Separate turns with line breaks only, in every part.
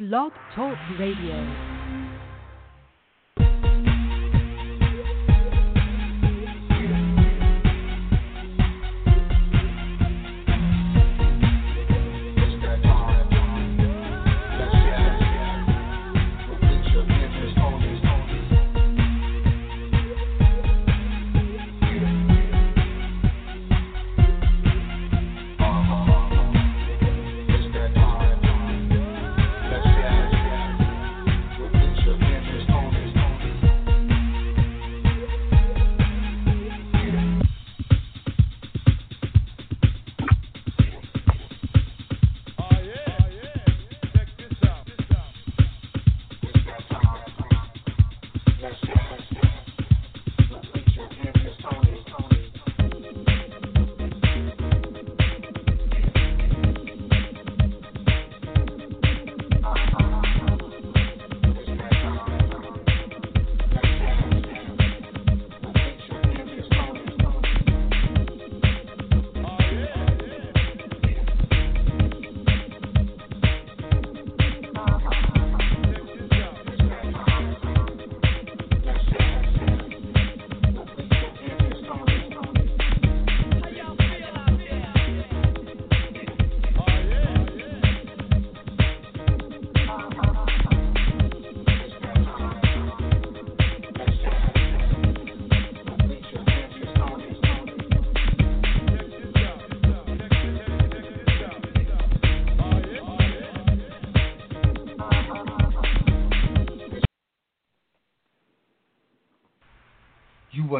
Blog Talk Radio.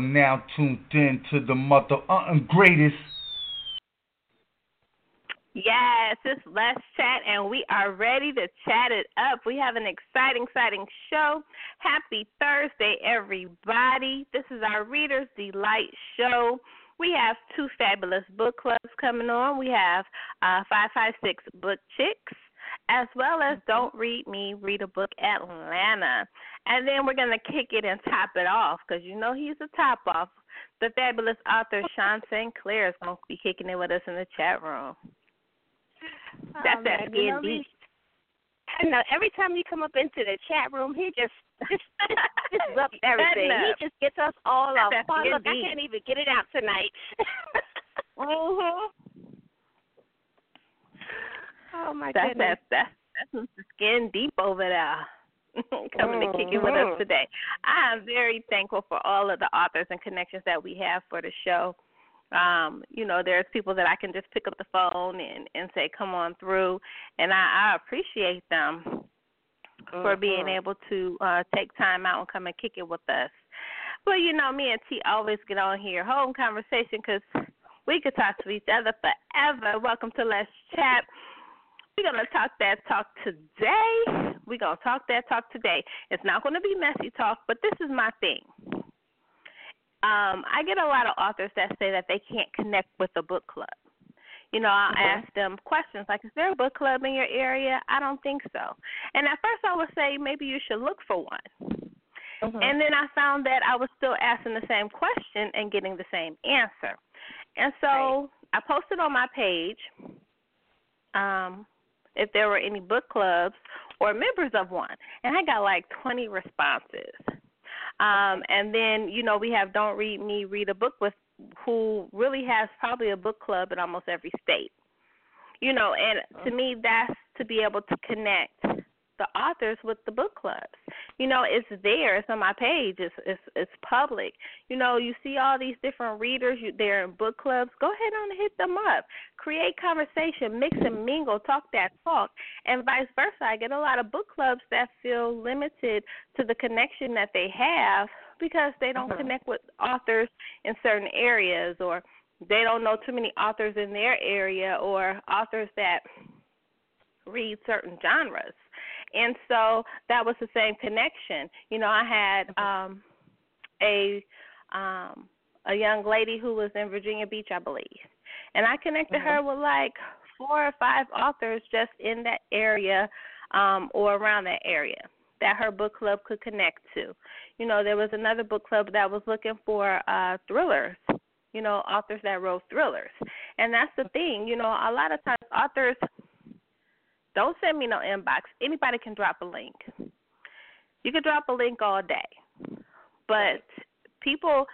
Are now tuned in to the mother uh, greatest.
Yes, it's Let's Chat, and we are ready to chat it up. We have an exciting, exciting show. Happy Thursday, everybody. This is our Reader's Delight show. We have two fabulous book clubs coming on. We have uh, 556 Book Chicks as well as Don't Read Me, Read a Book Atlanta. And then we're going to kick it and top it off because you know he's a top off. The fabulous author Sean St. Clair is going to be kicking it with us in the chat room. That's
oh,
that
know, deep. I know every time you come up into the chat room, he just just just, up everything. He just gets us all off. Oh, look, I can't even get it out tonight.
mhm.
Oh my
that's,
goodness.
That's that's skin deep over there. Coming mm-hmm. to kick it with us mm-hmm. today. I am very thankful for all of the authors and connections that we have for the show. Um, you know, there's people that I can just pick up the phone and and say, "Come on through," and I, I appreciate them mm-hmm. for being able to uh take time out and come and kick it with us. Well, you know, me and T always get on here, home conversation, because we could talk to each other forever. Welcome to Let's Chat. We're going to talk that talk today. We're going to talk that talk today. It's not going to be messy talk, but this is my thing. Um, I get a lot of authors that say that they can't connect with a book club. You know, I'll mm-hmm. ask them questions like, is there a book club in your area? I don't think so. And at first I would say maybe you should look for one. Mm-hmm. And then I found that I was still asking the same question and getting the same answer. And so right. I posted on my page um, if there were any book clubs or members of one. And I got like 20 responses. Um, and then, you know, we have Don't Read Me, Read a Book with who really has probably a book club in almost every state. You know, and to me, that's to be able to connect the authors with the book clubs. You know, it's there. It's on my page. It's it's it's public. You know, you see all these different readers. You, they're in book clubs. Go ahead and hit them up. Create conversation. Mix and mingle. Talk that talk, and vice versa. I get a lot of book clubs that feel limited to the connection that they have because they don't mm-hmm. connect with authors in certain areas or they don't know too many authors in their area or authors that read certain genres and so that was the same connection. You know, I had um a um a young lady who was in Virginia Beach, I believe. And I connected mm-hmm. her with like four or five authors just in that area um or around that area that her book club could connect to. You know, there was another book club that was looking for uh thrillers you know, authors that wrote thrillers. And that's the thing, you know, a lot of times authors Don't send me no inbox. Anybody can drop a link. You can drop a link all day. But people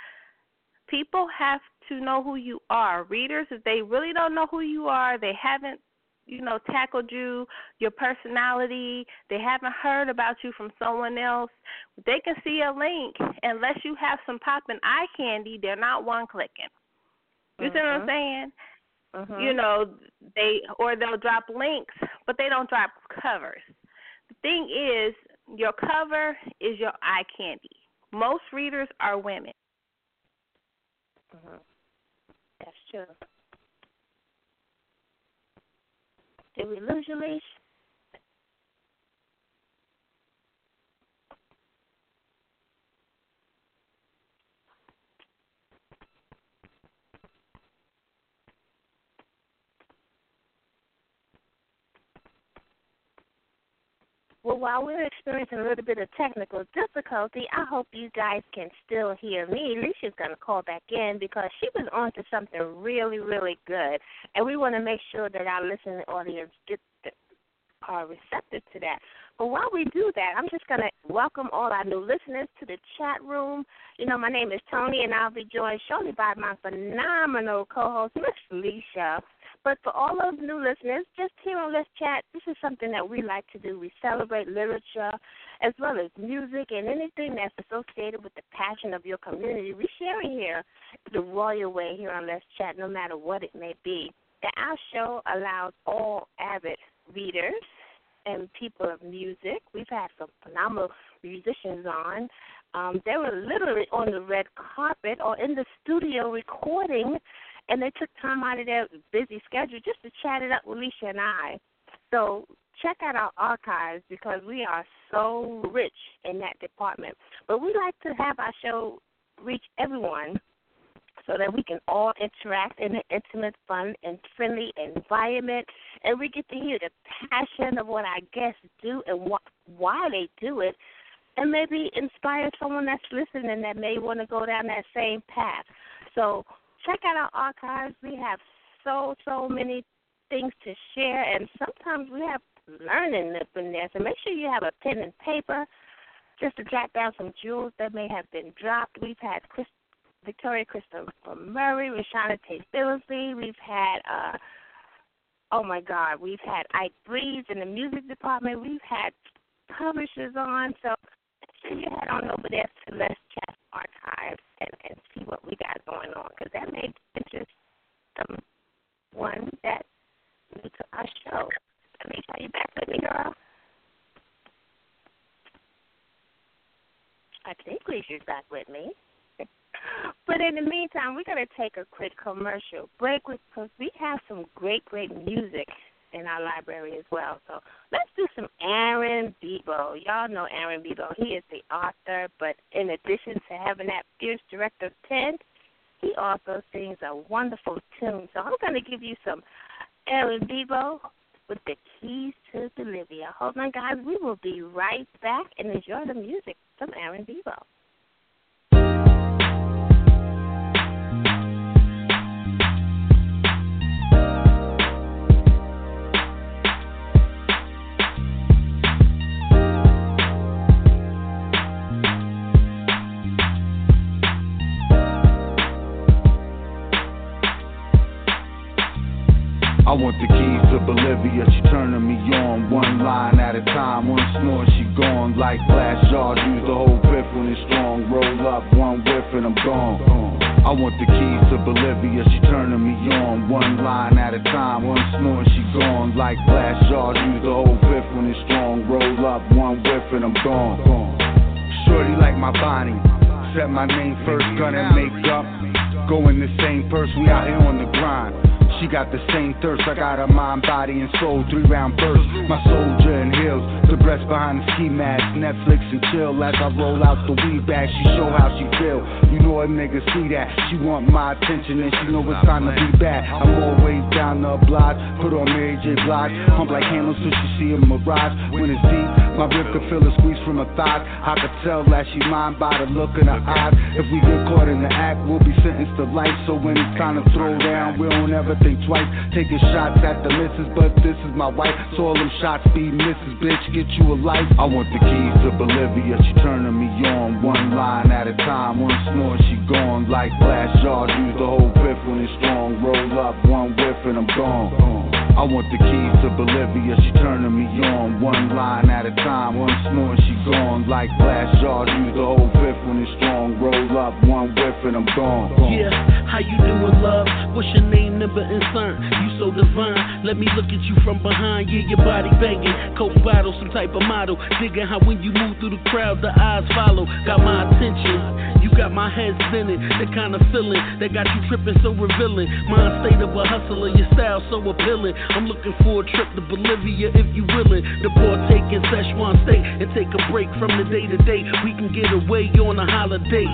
people have to know who you are. Readers, if they really don't know who you are, they haven't you know, tackled you, your personality, they haven't heard about you from someone else, they can see a link. Unless you have some popping eye candy, they're not one clicking. You see what I'm
Mhm.
saying?
Mhm.
You know, they or they'll drop links, but they don't drop covers. The thing is, your cover is your eye candy. Most readers are women.
Mhm. That's true. Did we lose you, Leash? Well, while we're experiencing a little bit of technical difficulty, I hope you guys can still hear me. Alicia's going to call back in because she was on to something really, really good. And we want to make sure that our listening audience get the, are receptive to that. But while we do that, I'm just going to welcome all our new listeners to the chat room. You know, my name is Toni, and I'll be joined shortly by my phenomenal co host, Miss Felicia. But for all of new listeners, just here on Let's Chat, this is something that we like to do. We celebrate literature as well as music and anything that's associated with the passion of your community. We share it here the royal way here on Let's Chat, no matter what it may be. And our show allows all avid readers and people of music. We've had some phenomenal musicians on. Um, they were literally on the red carpet or in the studio recording and they took time out of their busy schedule just to chat it up with Alicia and I. So check out our archives because we are so rich in that department. But we like to have our show reach everyone so that we can all interact in an intimate, fun, and friendly environment. And we get to hear the passion of what our guests do and wh- why they do it, and maybe inspire someone that's listening that may want to go down that same path. So check out our archives. We have so, so many things to share, and sometimes we have learning up in there. So make sure you have a pen and paper just to jot down some jewels that may have been dropped. We've had Chris, Victoria Christopher Murray, ReShonda Tate Billingsley. We've had, uh, oh my God, we've had Ike Breeze in the music department. We've had publishers on. So sure you head on over there to Let's Chat Archives and, and see what we got going on because that may interest someone that new to our show. Let me tell you back with me, girl. I think Leisha's back with me. But in the meantime, we're going to take a quick commercial break because we have some great, great music in our library as well. So let's do some Aaron Bebo. Y'all know Aaron Bebo. He is the author, but in addition to having that fierce director pen, he also sings a wonderful tune. So I'm going to give you some Aaron Bebo with the keys to Bolivia. Hold on, guys. We will be right back and enjoy the music from Aaron Bebo.
Want the keys to Bolivia, she turning me on One line at a time, one snort, she gone. Like glass jars, use the whole grip when it's strong. Roll up, one whiff and I'm gone. I want the keys to Bolivia, she turning me on One line at a time, one snort, she gone. Like glass jars, use the whole grip when it's strong. Roll up, one whiff and I'm gone. Shorty like my body, set my name first, gonna make up. Go in the same purse, we out here on the grind she got the same thirst. I got a mind, body, and soul. Three round burst. My soldier in heels. The breast behind the ski mask. Netflix and chill as I roll out the weed bag. She show how she feel. You know a nigga see that. She want my attention and she know it's time to be back. I'm always down the block. Put on Mary J. Blige. Hump like handles so she see a mirage. When it's deep, My whip could feel a squeeze from her thighs. I could tell that she mine by the look in her eyes. If we get caught in the act, we'll be sentenced to life. So when it's time to throw down, we don't ever think twice. Taking shots at the missus, but this is my wife. So all them shots be misses, bitch. Get you a life. I want the keys to Bolivia. She turning me on one line at a time. One snort, she gone like glass jars. Use the whole fifth when it's strong. Roll up one whiff and I'm gone. I want the keys to Bolivia, she turning me on. One line at a time, one snort, she gone. Like glass jars, use the whole fifth when it's strong. Roll up one whiff and I'm gone. gone.
Yeah, how you doing, love? What's your name, number, and sign? You so divine. Let me look at you from behind. Yeah, your body banging. Coke bottle, some type of model. Digging how when you move through the crowd, the eyes follow. Got my attention. You got my head spinning. The kind of feeling that got you tripping so revealing. Mind state of a hustler, your style so appealing. I'm looking for a trip to Bolivia if you willing. The partake in Szechuan state and take a break from the day to day. We can get away on a holiday.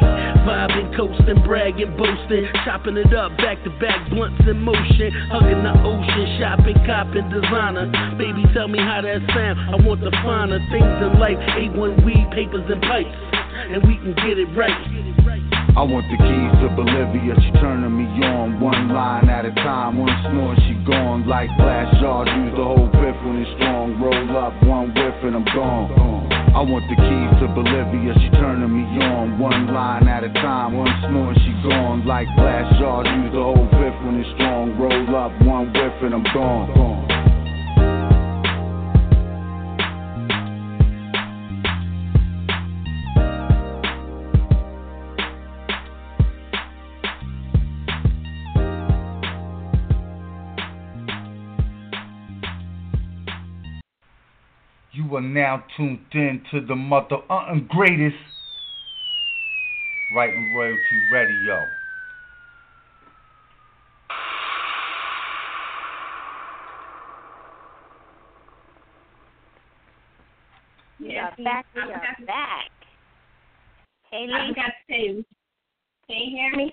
Vibing, coasting, bragging, boasting. Chopping it up, back to back, blunts in motion. Hugging the ocean, shopping, copping, designer. Baby, tell me how that sound. I want the finer things in life. A1 weed, papers, and pipes. And we can get it right.
I want the keys to Bolivia, she turning me on. One line at a time, one snort, she gone. Like glass jars, use the whole fifth when it's strong. Roll up one whiff and I'm gone. I want the keys to Bolivia, she turning me on. One line at a time, one snort, she gone. Like glass jars, use the whole fifth when it's strong. Roll up one whiff and I'm gone. Now tuned in to the mother uh, greatest Right and Royalty Radio.
We are back. We are back. Hey, Lee.
I forgot to. Can you hear me?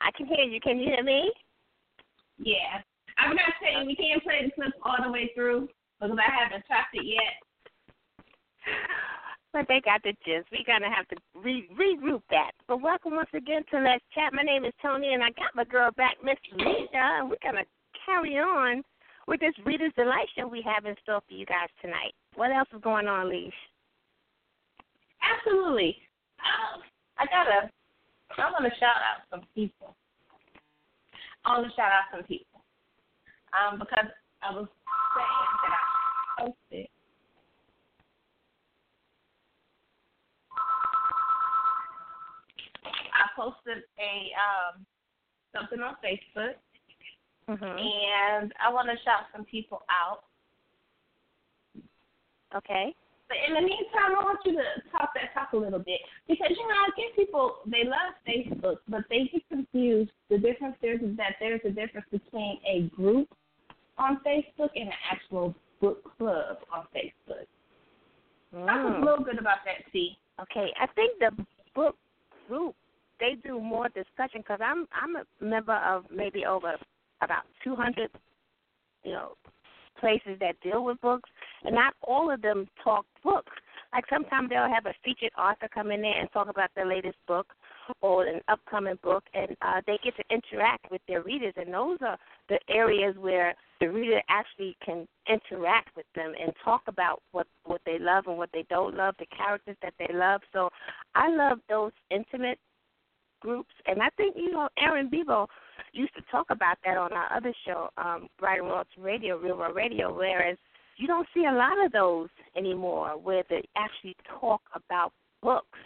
I can hear you. Can you hear me?
Yeah. I forgot to tell you, we can't play the clip all the way through because I haven't chopped it yet.
But they got the gist. We're gonna have to re- regroup that. But welcome once again to Let's Chat. My name is Toni, and I got my girl back, Miss Lisa, and we're gonna carry on with this Reader's Delight show we have in store for you guys tonight. What else is going on, Leash?
Absolutely. Um, I gotta. I want to shout out some people. I want to shout out some people. Um, because I was saying that I posted. I posted a um something on Facebook,
Mm-hmm.
and I want to shout some people out.
Okay.
But in the meantime, I want you to talk that talk a little bit because you know I get people they love Facebook, but they get confused. The difference is that there's a difference between a group on Facebook and an actual book club on Facebook. Talk a
Mm.
little bit about that, T.
Okay, I think the book group they do more discussion because I'm I'm a member of maybe over about 200, you know, places that deal with books, and not all of them talk books. Like sometimes they'll have a featured author come in there and talk about their latest book or an upcoming book, and uh, they get to interact with their readers, and those are the areas where the reader actually can interact with them and talk about what what they love and what they don't love, the characters that they love. So I love those intimate groups, and I think you know Aaron Bebo used to talk about that on our other show, um, Bright and Radio, Real World Radio, whereas you don't see a lot of those anymore where they actually talk about books.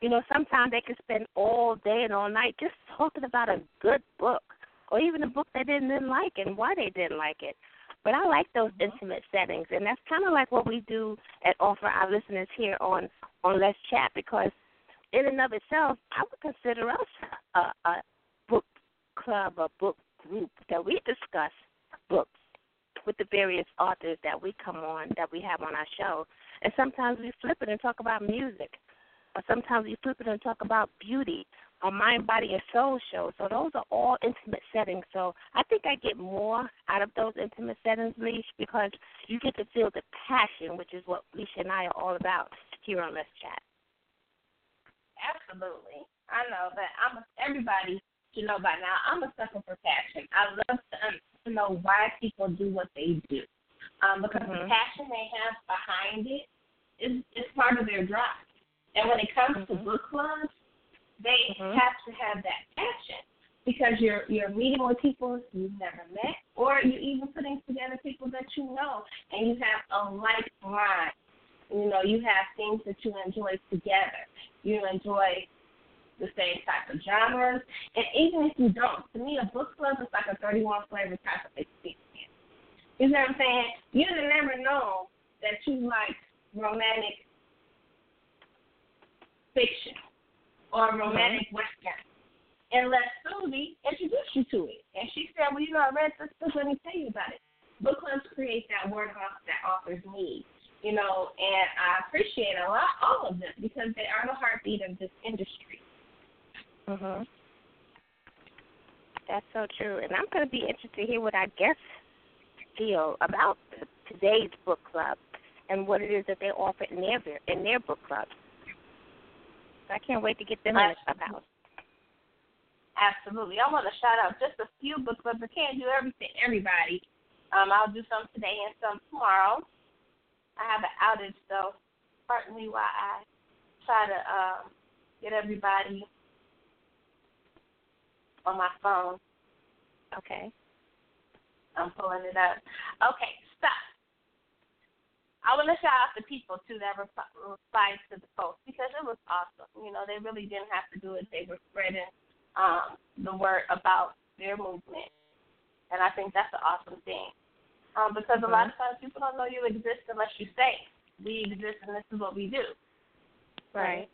You know, sometimes they can spend all day and all night just talking about a good book or even a book they didn't, didn't like and why they didn't like it. But I like those intimate settings, and that's kind of like what we do at offer our listeners here on on Let's Chat because in and of itself, I would consider us a, a book club, a book group that we discuss books with the various authors that we come on, that we have on our show. And sometimes we flip it and talk about music, or sometimes we flip it and talk about beauty, a mind, body, and soul show. So those are all intimate settings. So I think I get more out of those intimate settings, Leash, because you get to feel the passion, which is what Leash and I are all about here on Let's Chat.
Absolutely. I know that I'm a, everybody should know by now. I'm a sucker for passion. I love to, um, to know why people do what they do, um, because mm-hmm. the passion they have behind it is is part of their drive. And when it comes mm-hmm. to book clubs, they mm-hmm. have to have that passion because you're you're meeting with people you've never met, or you're even putting together people that you know, and you have a like mind. You know, you have things that you enjoy together. You enjoy the same type of genres, and even if you don't, to me, a book club is like a 31 flavor type of experience. You know what I'm saying? You'd have never known that you like romantic fiction or romantic mm-hmm. western unless Susie introduced you to it. And she said, Well, you know, I read this book, let me tell you about it. Book clubs create that word of mouth that authors need. You know, and I appreciate a lot all of them because they are the heartbeat of this industry.
Mhm. That's so true. And I'm going to be interested to hear what our guests feel about today's book club and what it is that they offer in their in their book clubs. I can't wait to get them in the clubhouse.
Absolutely. I want to shout out just a few book clubs. I can't do everything, everybody. Um, I'll do some today and some tomorrow. I have an outage, so partly why I try to um, get everybody on my phone.
Okay.
I'm pulling it up. Okay, stop. I want to shout out the people too that replied to the post because it was awesome. You know, they really didn't have to do it. They were spreading um, the word about their movement, and I think that's an awesome thing. Um, because mm-hmm. a lot of times people don't know you exist unless you say we exist and this is what we do.
Right.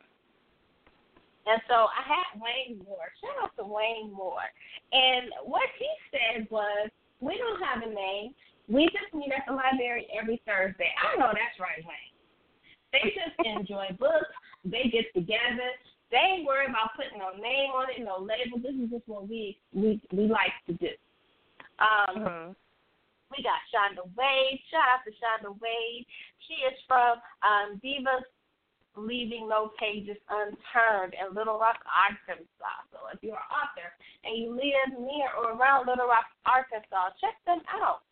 And so I had Wayne Moore. Shout out to Wayne Moore. And what he said was, we don't have a name. We just meet at the library every Thursday. I know that's right, Wayne. They just enjoy books. They get together. They ain't worry about putting no name on it, no label. This is just what we we we like to do. Um, mm-hmm. We got Shonda Wade. Shout out to Shonda Wade. She is from um, Divas Leaving No Pages Unturned in Little Rock, Arkansas. So if you're an author and you live near or around Little Rock, Arkansas, check them out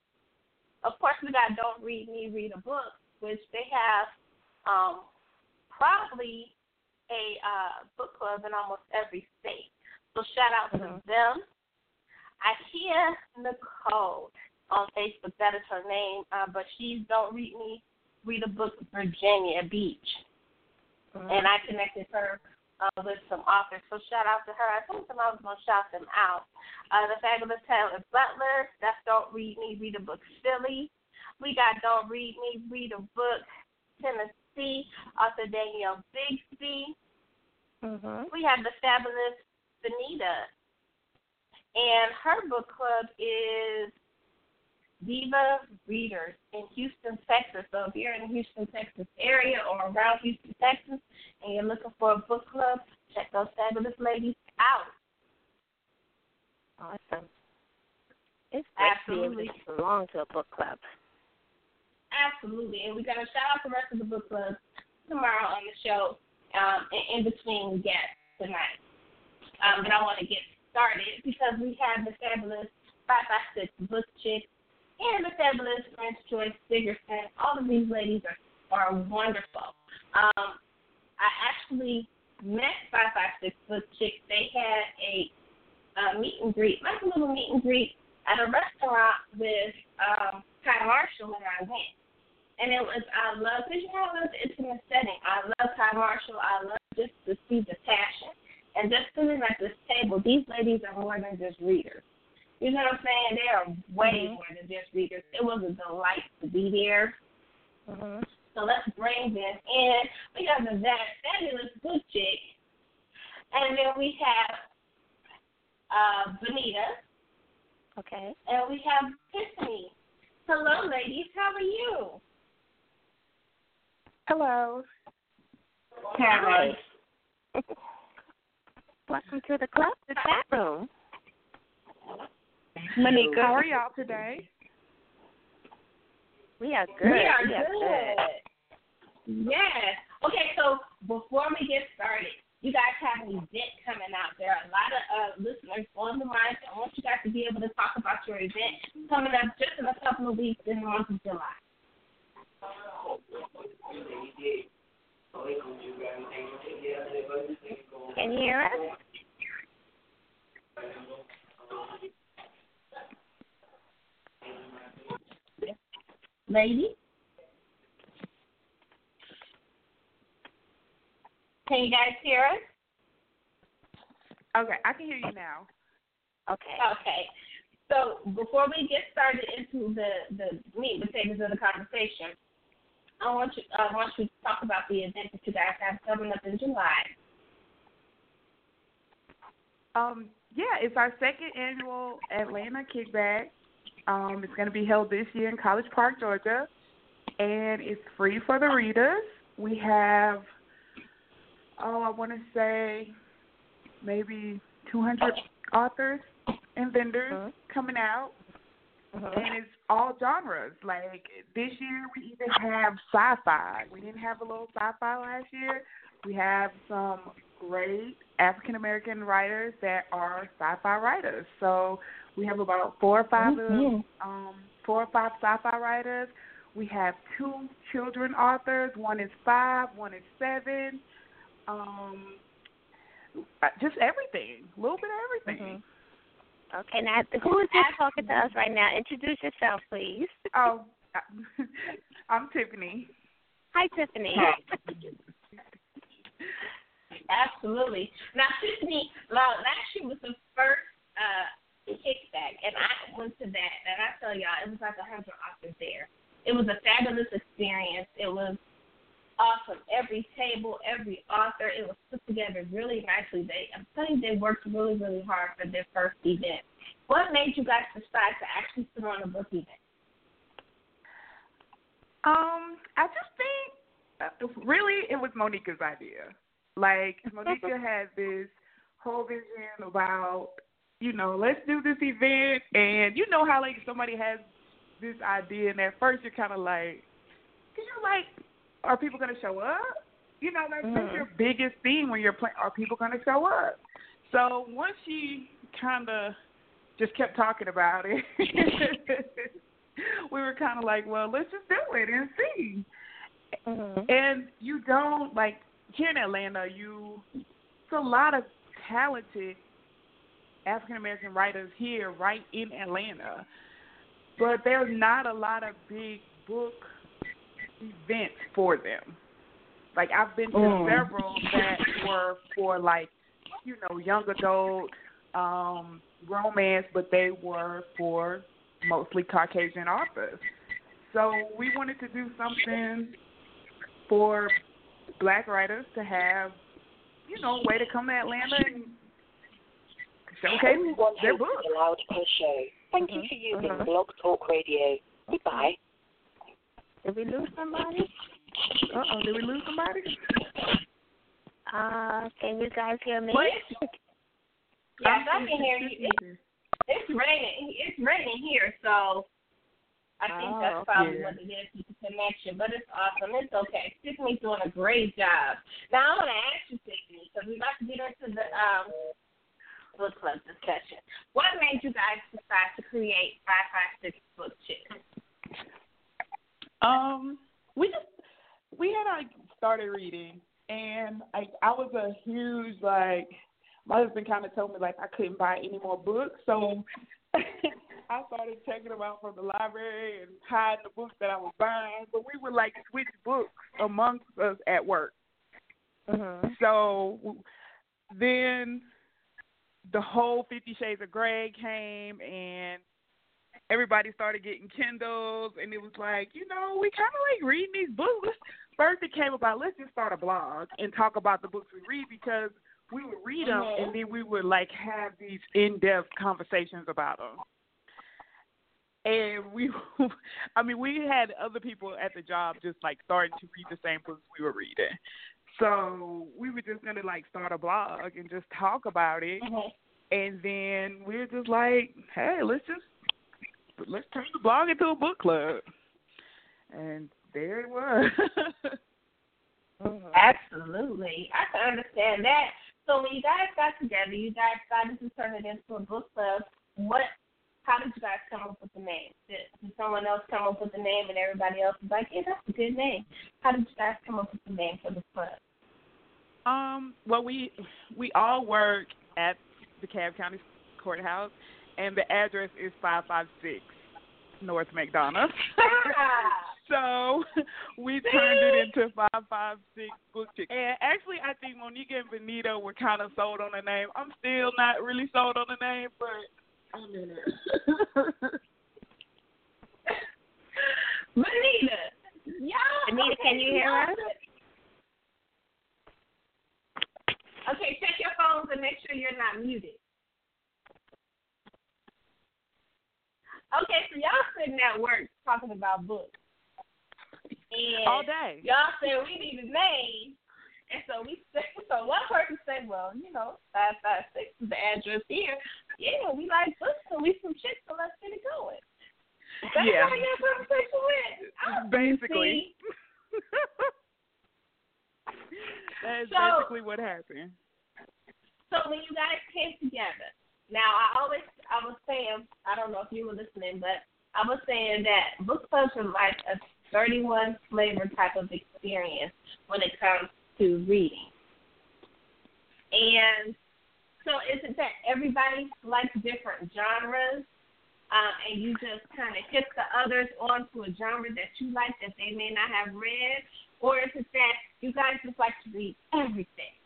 of course, we got Don't Read Me, Read a Book, which they have um, probably a uh, book club in almost every state. So shout out mm-hmm. to them. I hear Nicole on Facebook. That is her name, uh, but she's Don't Read Me, Read a Book, Virginia Beach. Mm-hmm. And I connected her uh, with some authors. So shout out to her. I told them I was going to shout them out. Uh, the fabulous Taylor Butler. That's Don't Read Me, Read a Book Philly. We got Don't Read Me, Read a Book Tennessee. Author Danielle Bigsby.
Mm-hmm.
We have the fabulous Benita. And her book club is Diva Readers in Houston, Texas. So if you're in the Houston, Texas area or around Houston, Texas, and you're looking for a book club, check those fabulous ladies out.
Awesome. It's absolutely to belong to a book club.
Absolutely, and we're gonna shout out the rest of the book club tomorrow on the show. Um, in between guests tonight. Um, but I want to get started because we have the fabulous five five six book chick and the fabulous French Joyce Dickerson. All of these ladies are, are wonderful. Um, I actually met 556 Book Chicks. They had a uh, meet and greet, like a little meet and greet at a restaurant with um, Ty Marshall when I went. And it was, I love, because you have this intimate setting. I love Ty Marshall. I love just to see the passion. And just sitting at this table, these ladies are more than just readers. You know what I'm saying? They are way mm-hmm. more than just readers. It was a delight to be there.
Mm-hmm.
So let's bring them in. We have the that fabulous book chick, and then we have uh, Benita.
Okay.
And we have Tiffany. Hello, ladies. How are you?
Hello.
Hi.
Welcome to the club, the chat room.
Monika.
How are y'all today?
We are good.
We are
we are
good. Yes. Okay, so before we get started, you guys have an event coming out. There are a lot of uh, listeners on the line. So I want you guys to be able to talk about your event coming up just in a couple of weeks in the month of July.
Can you hear us?
Lady? Can you guys hear us?
Okay, I can hear you now.
Okay.
Okay. So before we get started into the the meat and potatoes of the conversation, I want you I want you to talk about the event that you guys have coming up in July.
Um, yeah, it's our second annual Atlanta Kickback. Um, it's going to be held this year in College Park, Georgia, and it's free for the readers. We have, oh, I want to say maybe 200 authors and vendors
Mhm.
coming out,
Mhm.
and it's all genres. Like this year, we even have sci-fi. We didn't have a little sci-fi last year. We have some great African American writers that are sci-fi writers. So we have about four or 5 of
Mhm.
um, four or five sci-fi writers. We have two children authors. One is five. One is seven. Um, uh, just everything, a little bit of everything.
Okay, now who is this talking to us right now? Introduce yourself, please.
Oh, I'm Tiffany.
Hi, Tiffany.
Absolutely. Now, Tiffany, well, last year was the first uh, kickback, and I went to that, and I tell y'all, it was like a hundred authors there. It was a fabulous experience. It was awesome. Every table, every author, it was put together really nicely. They, I'm telling you, they worked really, really hard for their first event. What made you guys decide to actually put on a book event?
Um, I just think uh, really it was Monika's idea. Like Monika had this whole vision about, you know, let's do this event, and you know how like somebody has this idea, and at first you're kind of like, you know, like, are people gonna show up? You know, like that's
Mhm.
your biggest thing when you're playing. Are people gonna show up? So once she kind of just kept talking about it, we were kind of like, well, let's just do it and see.
Mhm.
And you don't like here in Atlanta, you it's a lot of talented African American writers here right in Atlanta. But there's not a lot of big book events for them. Like I've been to
Mm.
several that were for like, you know, young adult, um, romance, but they were for mostly Caucasian authors. So we wanted to do something for black writers to have, you know, a way to come to Atlanta and showcase
Everyone
their
hosts
books.
is allowed per show. Thank you for using
Mhm.
Blog Talk Radio. Goodbye.
Did we lose somebody?
Uh oh, did we lose somebody?
Uh, can you guys hear me?
What? Yes, I can hear you. It's, it's raining. It's raining here, so I think
Oh,
that's probably
yeah.
what it is with the connection. But it's awesome. It's okay. Tiffany's doing a great job. Now I want to ask you, Tiffany, because we'd like to get into the um book club discussion. What made you guys decide to create five five six book chicks?
Um, we just we had like started reading, and I I was a huge like my husband kind of told me like I couldn't buy any more books, so I started checking them out from the library and hiding the books that I was buying. But we would like switch books amongst us at work.
Mhm.
So then the whole Fifty Shades of Grey came, and everybody started getting Kindles, and it was like, you know, we kind of like reading these books. First, it came about let's just start a blog and talk about the books we read because we would read them,
Mhm.
and then we would like have these in-depth conversations about them. And we, I mean, we had other people at the job just like starting to read the same books we were reading. So we were just gonna like start a blog and just talk about it,
Mhm.
and then we are just like, hey, let's just let's turn the blog into a book club, and there it was.
Absolutely. I can understand that. So when you guys got together, you guys decided to turn it into a book club. What how did you guys come up with the name? Did, did someone else come up with the name and everybody else was like, Yeah, that's a good name. How did you guys come up with the name for the club?
Um, well, we we all work at the Cobb County Courthouse, and the address is five five six North McDonough. so we turned it into five five six Book Chick. And actually, I think Monika and Benita were kind of sold on the name. I'm still not really sold on the name, but I'm in it.
Benita. Yeah.
Benita, can you hear us?
Okay, check your phones and make sure you're not muted. Okay, so y'all sitting at work talking about books. And
all day.
y'all said we need a name. And so we said, so one person said, well, you know, 556 is the address here. Yeah, we like books and we some chicks, so let's get it going. That's
Yeah.
how your conversation went.
Basically. That is
So-
basically what happened.
So when you guys came together, now I always I was saying I don't know if you were listening, but I was saying that book clubs are like a 31 flavor type of experience when it comes to reading. And so is it that everybody likes different genres, uh, and you just kind of hit the others onto a genre that you like that they may not have read, or is it that you guys just like to read everything?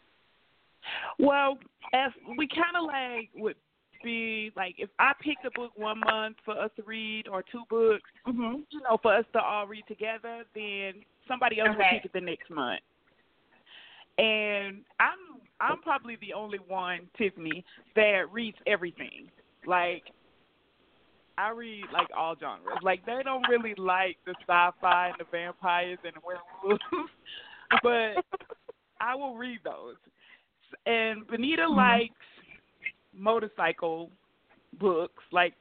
Well, as we kind of like would be like if I picked a book one month for us to read or two books,
Mm-hmm.
you know, for us to all read together, then somebody else
Okay.
would pick it the next month. And I'm I'm probably the only one, Tiffany, that reads everything. Like I read like all genres. Like they don't really like the sci-fi and the vampires and the werewolves, but I will read those. And Benita mm-hmm. likes motorcycle books. Like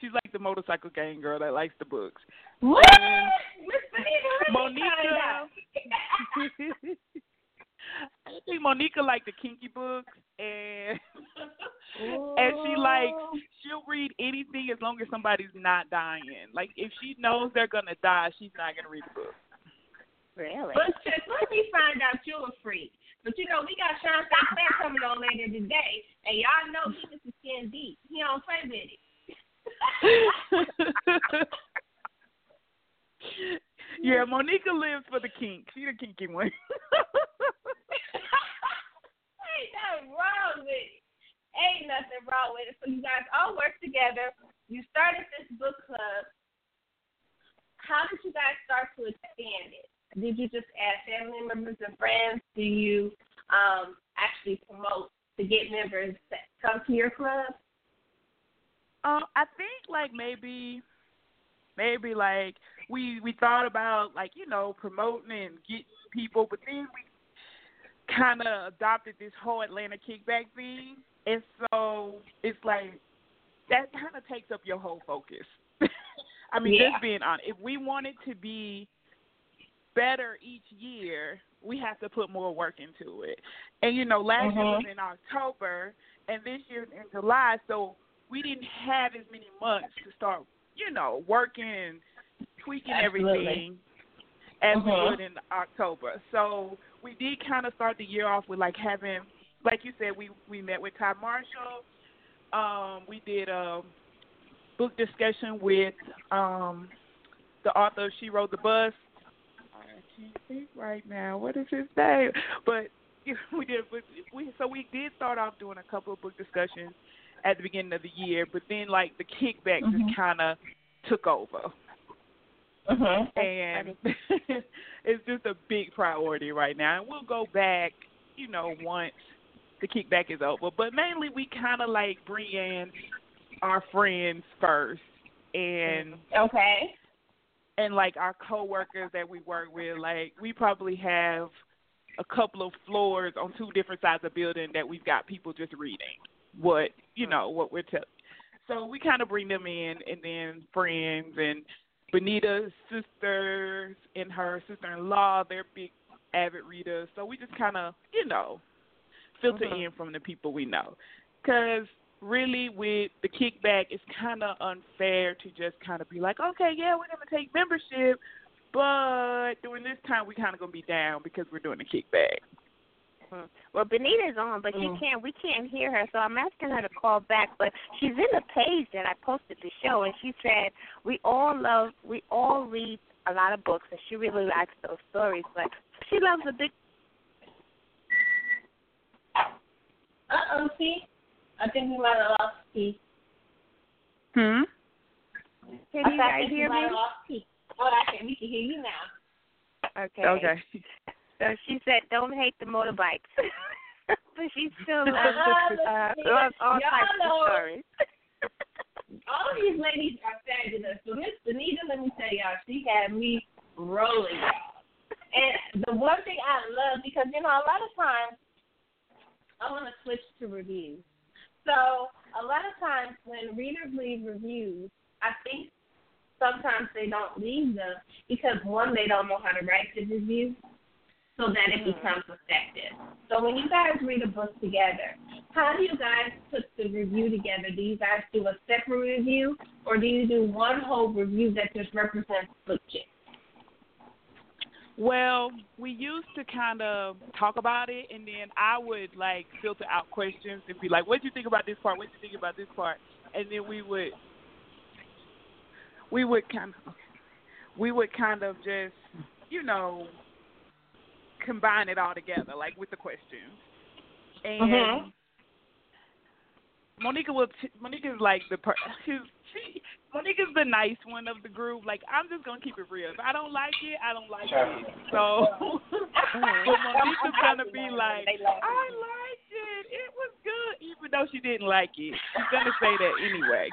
she's like the motorcycle gang girl that likes the books.
What? Miss Benita, let me find.
Monika. I think Monika like the kinky books, and and she like she'll read anything as long as somebody's not dying. Like if she knows they're gonna die, she's not gonna read the book.
Really?
But sis, let me find out you're a freak. But you know, we got Shaun Sinclair coming on later today, and y'all know he just is skin deep. He don't play with it.
yeah, Monika lives for the kink. She the kinky one.
Ain't nothing wrong with it. Ain't nothing wrong with it. So you guys all work together. You started this book club. How did you guys start to expand it? Did you just add family members and friends? Do you um, actually promote to get members to come to your club?
Um, I think like maybe, maybe like we we thought about like you know promoting and getting people, but then we kind of adopted this whole Atlanta kickback thing, and so it's like that kind of takes up your whole focus. I mean,
Yeah.
just being honest, if we wanted to be better each year, we have to put more work into it. And you know, last year was in October, and this year in July, so we didn't have as many months to start, you know, working and tweaking
Absolutely.
everything as
Mhm.
we would in October. So we did kind of start the year off with like having, like you said, we we met with Ty Marshall. Um, we did a book discussion with um, the author of She Wrote the Bus. I can't think right now. What is his name? But we did. We so we did start off doing a couple of book discussions at the beginning of the year, but then like the kickback
Mhm.
just kind of took over,
Mm-hmm.
and it's just a big priority right now. And we'll go back, you know, once the kickback is over. But mainly, we kind of like bring in our friends first, and
Okay.
and like our coworkers that we work with, like we probably have a couple of floors on two different sides of the building that we've got people just reading what you know what we're telling. So we kind of bring them in, and then friends and Benita's sisters and her sister-in-law. They're big avid readers, so we just kind of you know filter
Mhm.
in from the people we know. Because really, with the kickback, it's kind of unfair to just kind of be like, okay, yeah, we're gonna take membership, but during this time we kind of gonna be down because we're doing the kickback.
Well, Benita's on, but she
Mm.
can't. We can't hear her, so I'm asking her to call back. But she's in the page that I posted the show, and she said we all love, we all read a lot of books, and she really likes those stories. But she loves a big.
Uh oh, see? I think we might have lost T.
Hmm.
Can
I
you guys hear me?
have lost T. Oh, I can. We can hear you now.
Okay.
Okay.
So she said, "Don't hate the motorbikes," but she still loves, uh, loves all
y'all
types
know-
of stories.
All these ladies are fabulous. So Miss Benita, let me tell y'all, she had me rolling, y'all. And the one thing I love, because you know, a lot of times I want to switch to reviews. So a lot of times when readers leave reviews, I think sometimes they don't leave them because one, they don't know how to write the review, so that it mm-hmm. becomes effective. So when you guys read a book together, how do you guys put the review together? Do you guys do a separate review, or do you do one whole review that just represents the book chick?
Well, we used to kind of talk about it, and then I would like filter out questions and be like, "What do you think about this part? What do you think about this part?" And then we would we would kind of we would kind of just you know combine it all together, like with the questions. And
Mhm.
Monika will. T- Monika's like the per. She's, she. Monika's the nice one of the group. Like I'm just gonna keep it real. If I don't like it, I don't like it. So, but Monika's gonna be like, I liked it. It was good, even though she didn't like it. She's gonna say that anyway.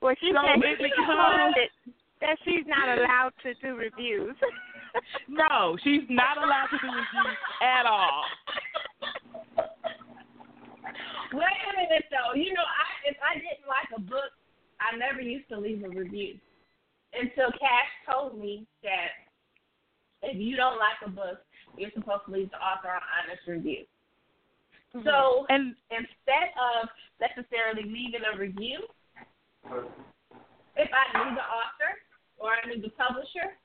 well, she
So
said
it
she
becomes-
that, that she's not allowed to do reviews.
No, she's not allowed to do reviews at all.
Wait a minute though. You know, I if I didn't like a book, I never used to leave a review until Cash told me that if you don't like a book, you're supposed to leave the author an honest review. Mm-hmm. So
And
instead of necessarily leaving a review, if I knew the author or I knew the publisher,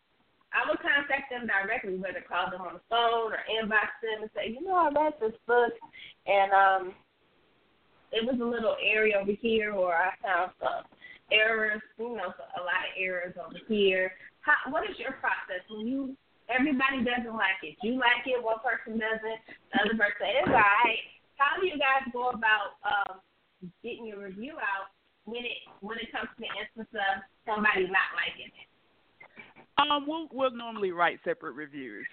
I would contact them directly, whether call them on the phone or inbox them and say, you know, I read this book and um it was a little area over here or I found some errors, you know, a lot of errors over here. How what is your process when you everybody doesn't like it. You like it, one person doesn't, the other person is all right. How do you guys go about um getting your review out when it when it comes to the instance of somebody not liking it?
Um, we'll we'll normally write separate reviews,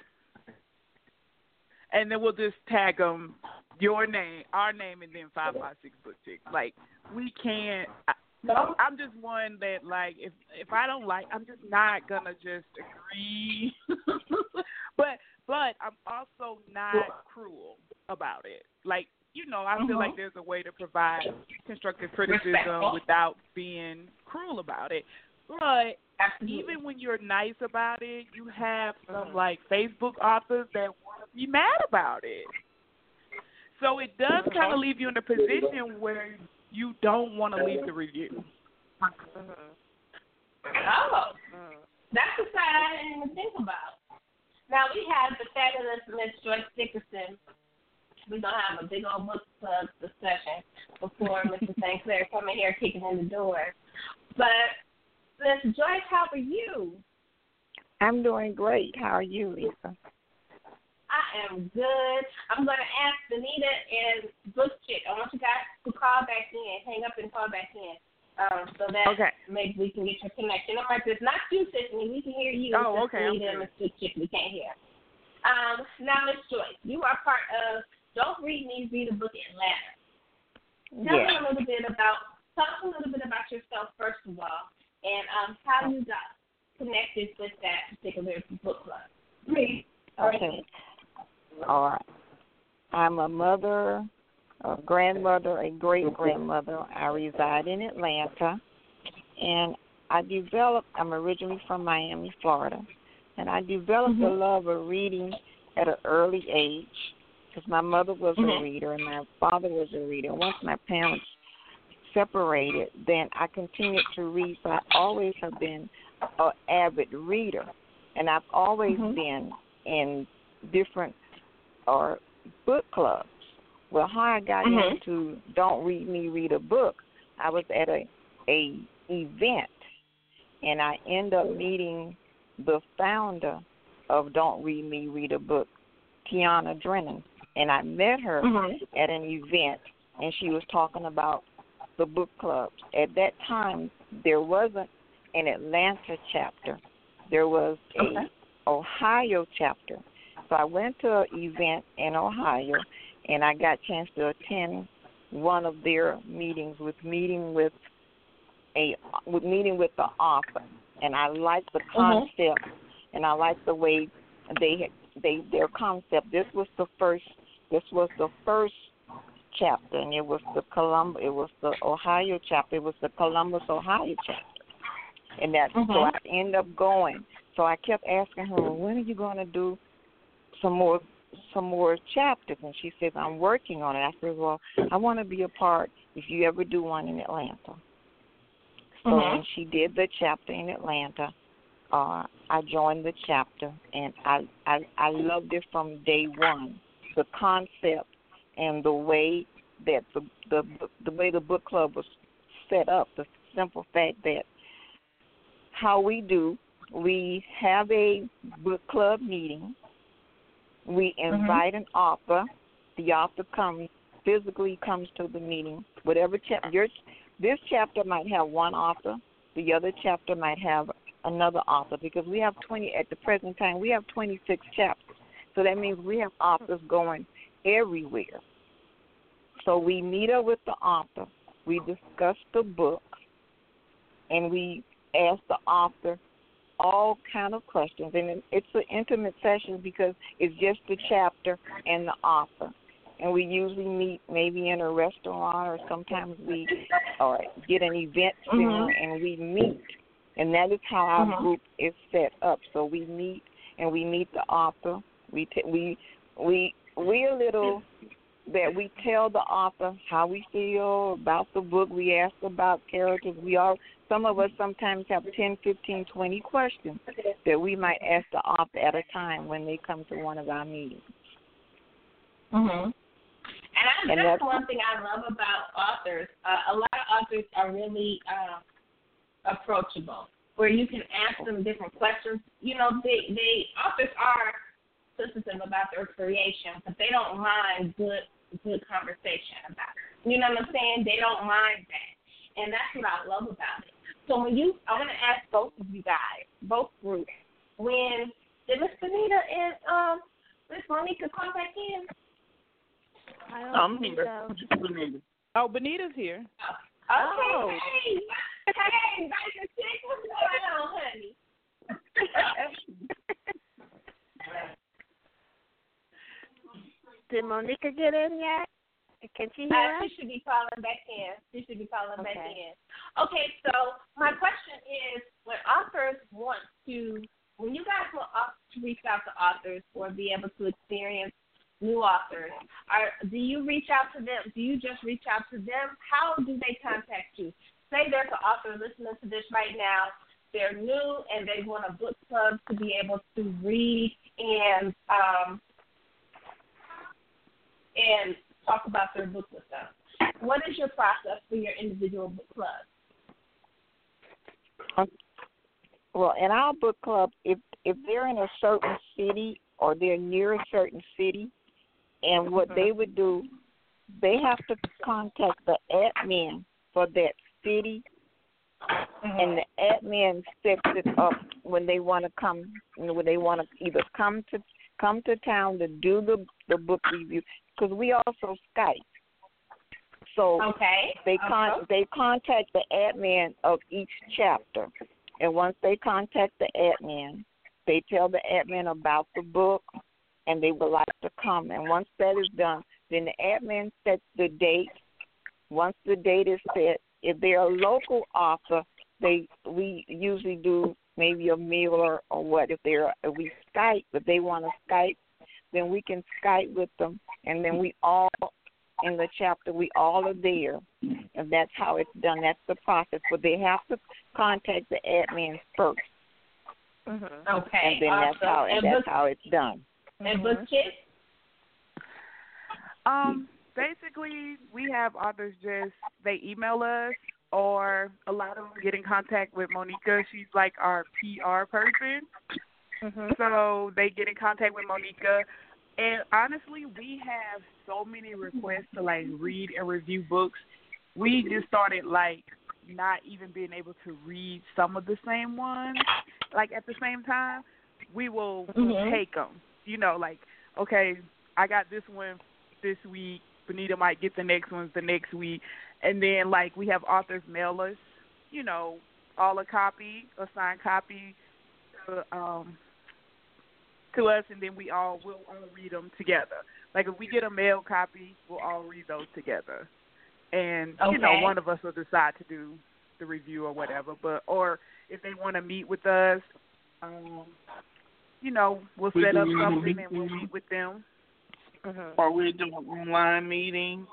and then we'll just tag them your name, our name, and then five five six book chick. Like we can't. I, I'm just one that like if if I don't like, I'm just not gonna just agree. but but I'm also not cruel about it. Like you know, I feel like there's a way to provide constructive criticism
Respectful.
without being cruel about it. But
Absolutely.
even when you're nice about it, you have some uh-huh. like Facebook authors that want to be mad about it. So it does uh-huh. kind of leave you in a position where you don't want to leave the review. Uh-huh.
Oh, that's a side I didn't even think about. Now we have the fabulous Miss Joyce Dickerson. We're gonna have a big old book club discussion before Mr. Sinclair coming here kicking in the door. But Miss Joyce, how are you?
I'm doing great. How are you, Lisa?
I am good. I'm gonna ask Benita and Book Chick. I want you guys to call back in, hang up and call back in. Um, so that
Okay.
maybe we can get your connection. All right, it's not you, Tiffany. We can hear you.
Oh, okay,
Benita and. Miss Book Chick we can't hear. Um, now Miss Joyce, you are part of Don't Read Me, Read a Book Atlanta. Tell me a little bit about tell us a little bit about yourself first of all, and um, how you got connected with that particular book club. Please.
Okay. I'm a mother, a grandmother, a great grandmother. I reside in Atlanta, and I developed. I'm originally from Miami, Florida, and I developed
mm-hmm.
a love of reading at an early age because my mother was
mm-hmm.
a reader and my father was a reader. Once my parents separated, then I continued to read. So I always have been an avid reader, and I've always
mm-hmm.
been in different or uh, book clubs. Well, how I got
mm-hmm.
into Don't Read Me, Read a Book, I was at a a event, and I end up meeting the founder of Don't Read Me, Read a Book, Tiana Drennan, and I met her
mm-hmm.
at an event, and she was talking about the book clubs. At that time, there wasn't an Atlanta chapter. There was a
okay.
Ohio chapter. So I went to an event in Ohio, and I got a chance to attend one of their meetings with meeting with a with meeting with the author, and I liked the
Mm-hmm.
concept, mm-hmm. and I liked the way they had, they their concept. This was the first. This was the first chapter, and it was the Columbus. It was the Ohio chapter. It was the Columbus, Ohio chapter, and that.
Mm-hmm.
So I ended up going. So I kept asking her, well, "When are you going to do some more some more chapters?" And she says, "I'm working on it." I said, "Well, I want to be a part if you ever do one in Atlanta." So
mm-hmm.
when she did the chapter in Atlanta, uh, I joined the chapter, and I, I I loved it from day one. The concept and the way that the the the way the book club was set up. The simple fact that how we do, we have a book club meeting. We invite
mm-hmm.
an author. The author comes physically comes to the meeting. Whatever chapter your this chapter might have one author. The other chapter might have another author because we have 20 at the present time. We have 26 chapters, so that means we have authors going everywhere. So we meet up with the author, we discuss the book, and we ask the author all kind of questions. And it's an intimate session because it's just the chapter and the author. And we usually meet maybe in a restaurant or sometimes we or get an event center
mm-hmm.
and we meet. And that is how our
mm-hmm.
group is set up. So we meet and we meet the author. We t- we we we a little that we tell the author how we feel about the book. We ask about characters. We all some of us sometimes have ten, fifteen, twenty questions that we might ask the author at a time when they come to one of our meetings.
Mhm. And, I,
And
that's
that's-
one thing I love about authors. Uh, a lot of authors are really uh, approachable, where you can ask them different questions. You know, they they authors are sensitive about their creation, but they don't mind good good conversation about it. You know what I'm saying? They don't mind that, and that's what I love about it. So when you, I want to ask both of you guys, both groups, when did Miss Benita and um Miss Monika come back in?
I don't
I'm
think
here.
so.
Benita. Oh, Benita's here.
Okay,
Oh.
hey, hey, Dr. Chick, what's going on, honey?
Did Monika get in yet? Can she hear
Uh,
us?
she should be calling back in. She should be calling back in. Okay, so my question is, when authors want to, when you guys to reach out to authors or be able to experience new authors, are do you reach out to them? Do you just reach out to them? How do they contact you? Say there's an author listening to this right now. They're new and they want a book club to be able to read and um, and talk about their book with them. What is your process for your individual book club?
Um, well, in our book club, if if they're in a certain city or they're near a certain city, and what they would do, they have to contact the admin for that city, mm-hmm. and the admin sets it up when they want to come, when they want to either come to come to town to do the the book review, because we also Skype. So
Okay.
they con
Uh-huh.
they contact the admin of each chapter, and once they contact the admin, they tell the admin about the book, and they would like to come. And once that is done, Then the admin sets the date. Once the date is set, if they're a local author, they we usually do maybe a meal or, or what. If they're if we Skype, but they want to Skype, then we can Skype with them, and then we all in the chapter we all are there, and that's how it's done. That's the process. But they have to contact the admin 1st
Okay.
and then that's how and
and
that's
book,
how it's done.
and book kits.
Um, basically, we have authors just they email us, or a lot of them get in contact with Monika. She's like our PR person,
Mm-hmm.
so they get in contact with Monika. And honestly, we have so many requests to like read and review books. We just started like not even being able to read some of the same ones like at the same time. We will
Mhm.
take them. You know, like okay, I got this one this week. Benita might get the next ones the next week, and then like we have authors mail us, you know, all a copy, a signed copy, to, um, to us, and then we all will all read them together. Like if we get a mail copy, we'll all read those together, and you know one of us will decide to do the review or whatever. But or if they want to meet with us, um, you know, we'll set
can
up something and we'll meet with them.
Mm-hmm.
Or we're doing online meetings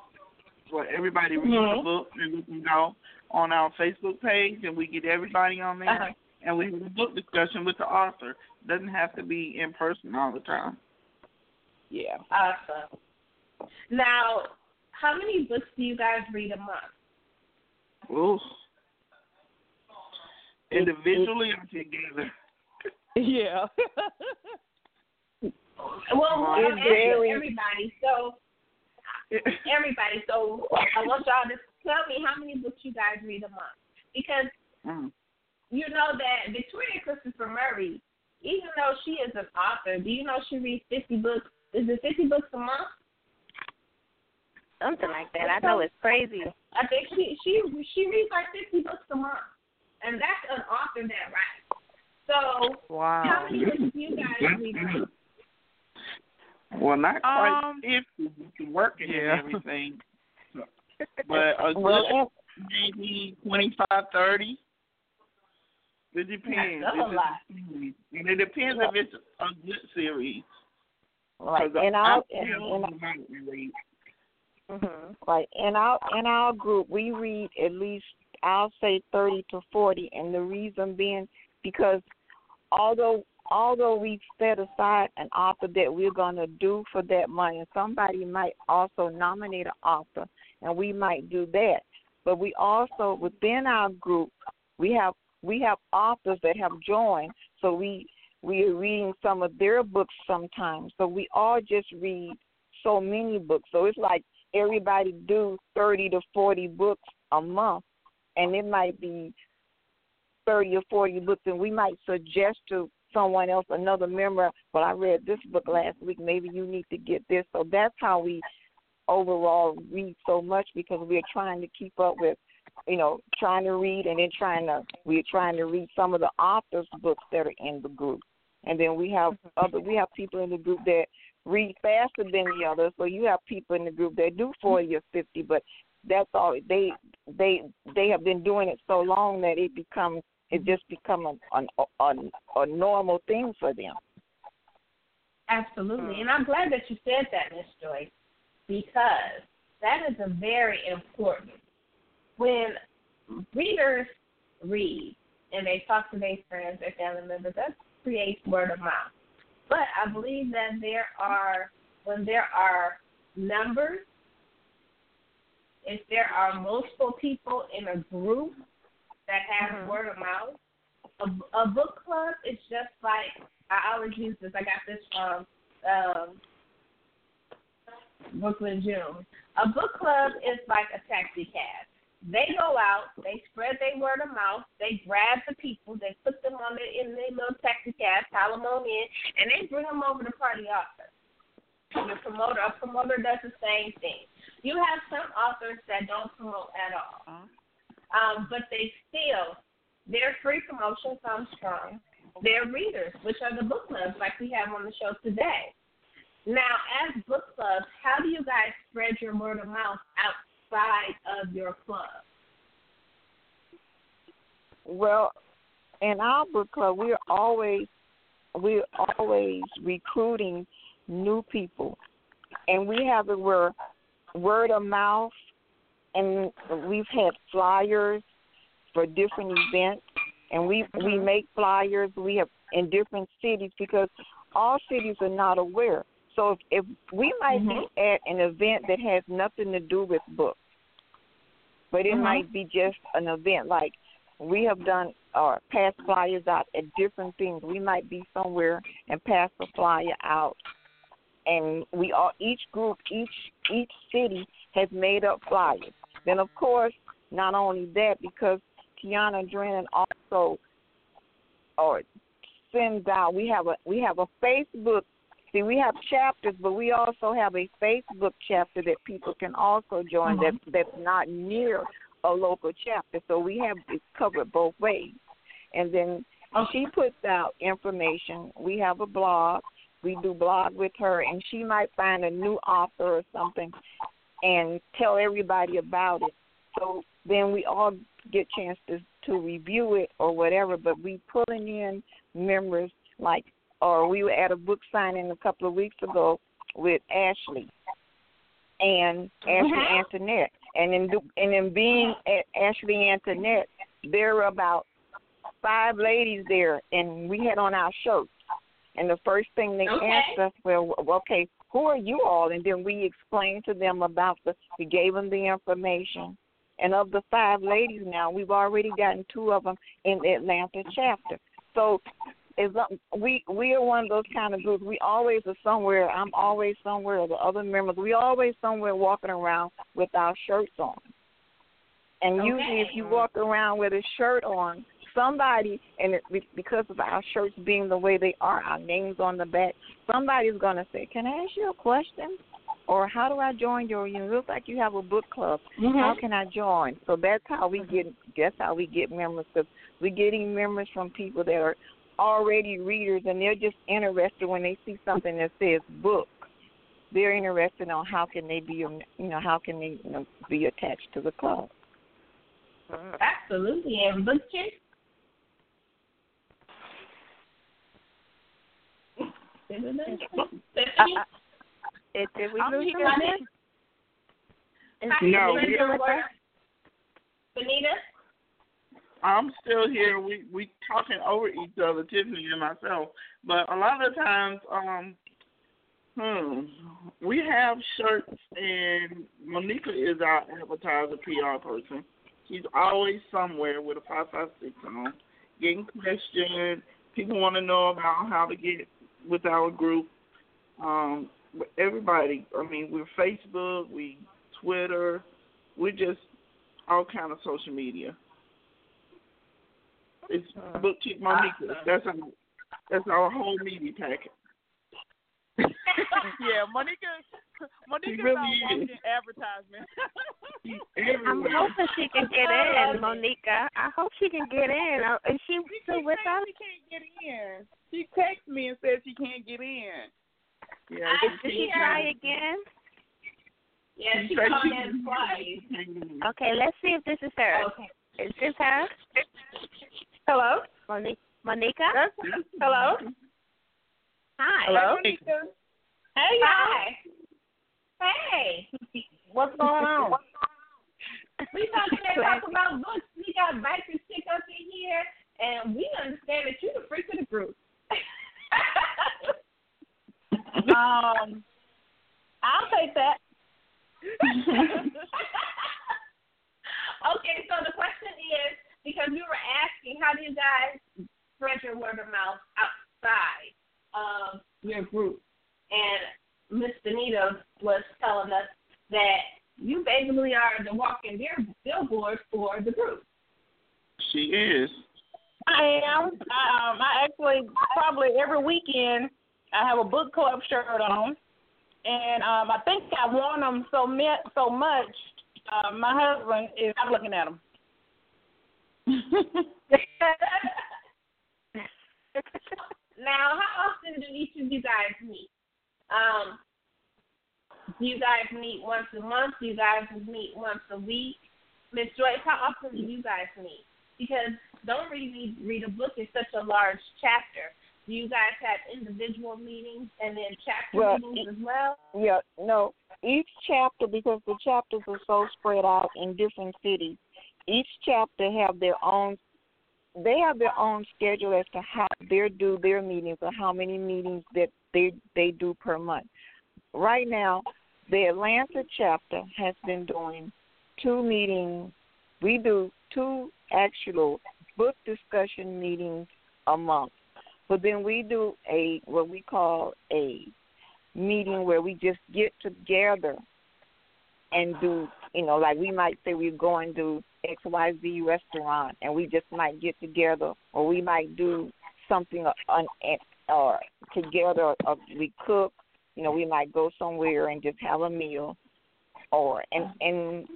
where everybody reads
Mhm.
the book and we can go on our Facebook page and we get everybody on there
Uh-huh.
And we have a book discussion with the author. Doesn't have to be in person all the time.
Yeah.
Awesome. Now, how many books do you guys read a month?
Ooh. Individually or together?
Yeah.
Well, well
It's
I'm asking
very-
everybody. So, everybody. So, I want y'all to tell me how many books you guys read a month. Because
Mm.
You know that Victoria Christopher Murray, even though she is an author, do you know she reads 50 books? Is it 50 books a month?
Something like that. I know it's crazy.
I think she she she reads like 50 books a month, and that's an author that writes. So,
Wow.
how many books do you guys read?
Well, not quite
Um,
fifty with the working
yeah.
and everything. But a
Well,
good maybe twenty five, thirty. It depends.
That's a
it's
lot.
And it depends if it's a good series.
Like
'Cause
in
I-
our in, in,
read.
Mm-hmm.
Like in our in our group, we read at least I'll say thirty to forty, and the reason being because although although we've set aside an author that we're gonna do for that money, and somebody might also nominate an author, and we might do that. But we also within our group we have we have authors that have joined, so we we are reading some of their books sometimes. So we all just read so many books. So it's like everybody do 30 to 40 books a month and it might be 30 or 40 books and we might suggest to someone else another member well i read this book last week maybe you need to get this so that's how we overall read so much because we're trying to keep up with you know trying to read and then trying to we're trying to read some of the authors books that are in the group and then we have mm-hmm. other we have people in the group that read faster than the others. So you have people in the group that do mm-hmm. forty or fifty, but that's all they they they have been doing it so long that it becomes it mm-hmm. just become a a, a, a normal thing for them.
Absolutely. And mm. I'm glad that you said that, Miss Joyce, because that is a very important. When readers read and they talk to their friends, or family members, that creates word of mouth. But I believe that there are, when there are numbers, if there are multiple people in a group that have word of mouth, a, a book club is just like I always use this. I got this from um, Brooklyn June. A book club is like a taxi cab. They go out, they spread their word of mouth, they grab the people, they put them on the, in their little taxi cab, pile them on in, and they bring them over to party author. The promoter, a promoter does the same thing. You have some authors that don't promote at all, um, but they still their free promotion comes from their readers, which are the book clubs like we have on the show today. Now, as book clubs, how do you guys spread your word of mouth outside of your club?
Well, in our book club, we're always we're always recruiting new people, and we have it where word of mouth, and we've had flyers for different events, and we we
Mm-hmm.
make flyers. We have in different cities because all cities are not aware. So if, if we might be
Mm-hmm.
at an event that has nothing to do with books, but it
Mhm.
might be just an event like we have done or passed flyers out at different things. We might be somewhere and pass a flyer out, and we all each group, each each city has made up flyers. Then of course, not only that, because Kiana Drennan also or sends out. We have a we have a Facebook. See, we have chapters, but we also have a Facebook chapter that people can also join. That mm-hmm. that's not near a local chapter, so we have it covered both ways. And then she puts out information. We have a blog. We do blog with her, and she might find a new author or something, and tell everybody about it. So then we all get chances to to review it or whatever. But we pulling in members like, or we were at a book signing a couple of weeks ago with Ashley and Ashley
Mhm.
Antoinette, and in and in being at Ashley Antoinette, there were about five ladies there, and we had on our shirts. And the first thing they
Okay.
asked us, well, okay, who are you all? And then we explained to them about the, we gave them the information. And of the five ladies now, we've already gotten two of them in the Atlanta chapter. So as long, we we are one of those kind of groups. We always are somewhere. I'm always somewhere. The other members, we always somewhere walking around with our shirts on. And usually, if you walk around with a shirt on, somebody, and it, because of our shirts being the way they are, our names on the back, somebody's gonna say, "Can I ask you a question?" Or how do I join your? You look like you have a book club. Mm-hmm. How can I join? So that's how we mm-hmm. get. That's how we get members. Cause we're getting members from people that are already readers, and they're just interested when they see something that says book. They're interested on how can they be, you know, how can they you know, be attached to the club.
Absolutely. And book? It, uh,
uh, uh, did we
I'm
lose
here.
somebody? Is
Hi,
No,
Benita.
we-
with us?
Benita?
I'm still here. We we talking over each other, Tiffany and myself. But a lot of times, um, hmm, we have shirts, and Monika is our advertiser PR person. She's always somewhere with a five five six on, getting questions. People want to know about how to get with our group. Um, everybody, I mean, we're Facebook, we Twitter, we're just all kind of social media. It's book chick Monika. That's our that's our whole media packet.
yeah, Monika. Monika's
really
our
is.
walking advertisement.
I'm hoping she can get in, Monika. I hope she can get in. Uh, Is she still with us?
She can't get in. She texted me and said she can't get in.
Yeah,
I
Did she try again?
Yeah, she
She
called
she-
in twice.
Okay, let's see if this is her.
Okay.
Is this her?
Hello.
Monique? Monika?
Hello.
Hi.
Hello.
Hey, Hi. Hey.
What's going on?
We talking to talk about books. We got bikers chick up in here, and we understand that you're the freak of the group.
um, I'll take that.
okay, so the question is because we were asking, how do you guys spread your word of mouth outside of your group? And Miss Benita was telling us that you basically are the walking billboard for the group.
She is.
I am. Um, I actually probably every weekend I have a book club shirt on, and um, I think I worn them so me- so much. Uh, my husband is I'm looking at them.
Now, how often do each of you guys meet? Um, do you guys meet once a month? Do you guys meet once a week? Miss Joyce, how often do you guys meet? Because don't read read a book is such a large chapter. Do you guys have individual meetings and then chapter
Well,
meetings as well?
Yeah, no. Each chapter, because the chapters are so spread out in different cities, each chapter have their own. They have their own schedule as to how they do their meetings or how many meetings that they they do per month. Right now, the Atlanta chapter has been doing two meetings. We do two actual book discussion meetings a month. But then we do a what we call a meeting where we just get together and do you know like we might say we're going to xyz restaurant and we just might get together or we might do something uh, on or together or we cook you know we might go somewhere and just have a meal. Or and and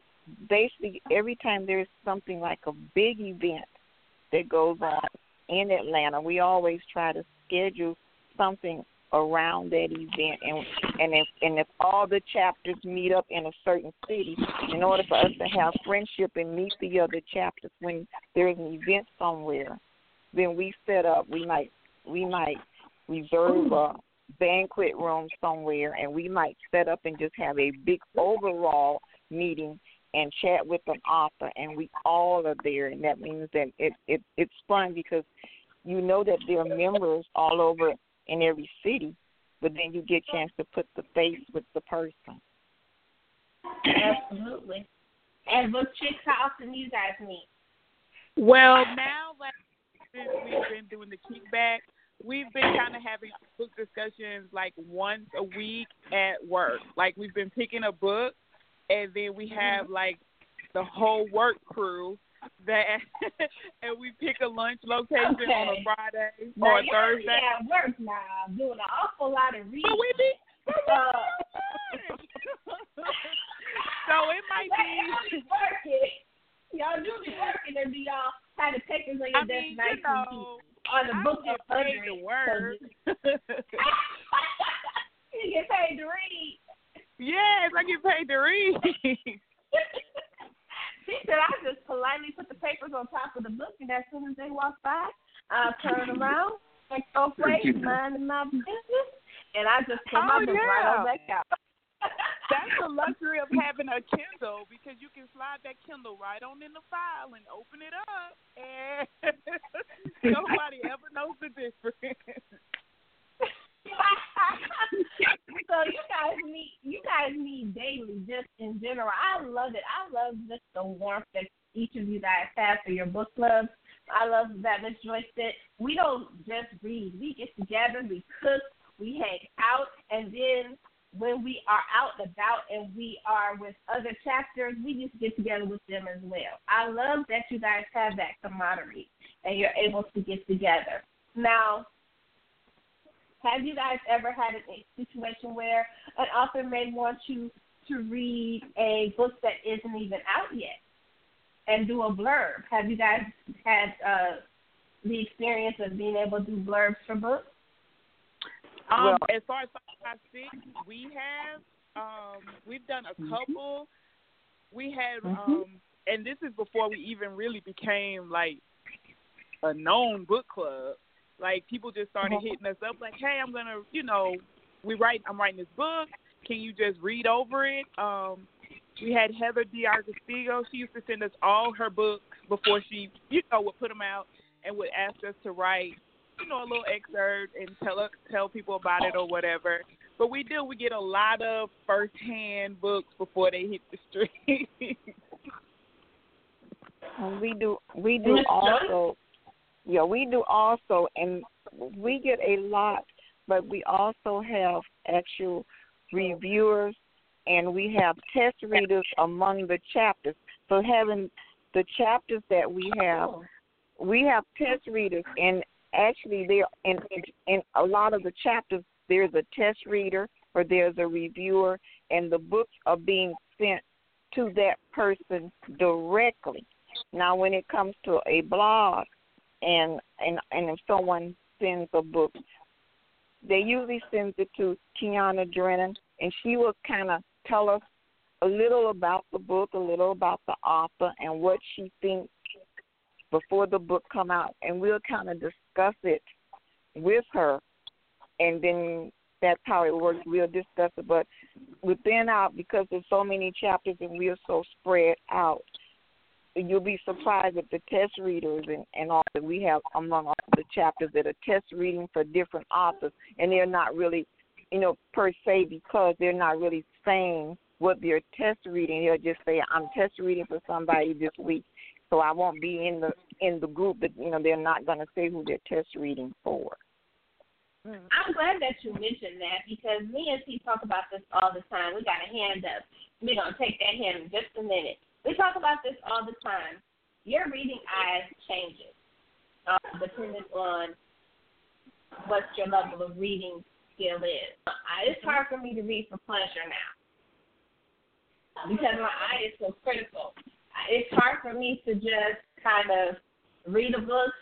basically every time there's something like a big event that goes on in Atlanta, we always try to schedule something around that event and and if and if all the chapters meet up in a certain city in order for us to have friendship and meet the other chapters when there's an event somewhere then we set up we might we might reserve a banquet room somewhere and we might set up and just have a big overall meeting and chat with an author and we all are there and that means that it, it it's fun because you know that there are members all over in every city but then you get a chance to put the face with the person
Absolutely. And book chicks, how often do you guys meet?
Well, now that since we've been doing the kickback, we've been kind of having book discussions like once a week at work. Like we've been picking a book, and then we have like the whole work crew that, and we pick a lunch location on a Friday
Now,
or a Thursday.
at work now, doing an awful lot of reading.
But we be,
Uh,
so it might
y'all
be.
be working. Y'all do be working, and do y'all have the papers on your
I mean,
desk nice
you know,
on the
I
book of
paid to work.
you get paid to read.
yes, I get paid to read.
She said I just politely put the papers on top of the book, and as soon as they walk by, I turn around, like so place, minding my business, and I just put my
Oh,
book right on back out.
That's the luxury of having a Kindle because you can slide that Kindle right on in the file and open it up, and nobody ever knows the difference.
So you guys meet you guys meet daily just in general. I love it. I love just the warmth that each of you guys have for your book clubs. I love that Miss Joyce said we don't just read. We get together, we cook, we hang out, and then when we are out and about and we are with other chapters, we just get together with them as well. I love that you guys have that camaraderie and you're able to get together. Now, have you guys ever had a situation where an author may want you to read a book that isn't even out yet and do a blurb? Have you guys had uh, the experience of being able to do blurbs for books?
Um,
Well-
as far as five six, we have um, we've done a couple. We had um, and this is before we even really became like a known book club. Like people just started hitting us up, like, "Hey, I'm gonna, you know, we write. I'm writing this book. Can you just read over it?" Um, we had Heather D'Arcastigo. She used to send us all her books before she, you know, would put them out and would ask us to write you know, a little excerpt and tell us tell people about it or whatever. But we do we get a lot of first hand books before they hit the street.
And we do we do also yeah, we do also and we get a lot, but we also have actual reviewers and we have test readers among the chapters. So having the chapters that we have oh. we have test readers and actually there in in a lot of the chapters there's a test reader or there's a reviewer and the books are being sent to that person directly. Now, when it comes to a blog, and and and if someone sends a book, they usually send it to Kiana Drennan, and she will kind of tell us a little about the book, a little about the author, and what she thinks before the book come out, and we'll kind of discuss it with her, and then that's how it works. We'll discuss it, but within our because there's so many chapters and we're so spread out, you'll be surprised at the test readers and, and all that we have among all the chapters that are test reading for different authors, and they're not really, you know, per se because they're not really saying what they're test reading. They'll just say, "I'm test reading for somebody this week." So I won't be in the in the group that you know they're not going to say who they're test reading for. Mm-hmm.
I'm glad that you mentioned that because me and T talk about this all the time. We got a hand up. We're gonna take that hand in just a minute. We talk about this all the time. Your reading eyes changes uh, depending on what your level of reading skill is. Uh, it's hard for me to read for pleasure now because my eye is so critical. It's hard for me to just kind of read a book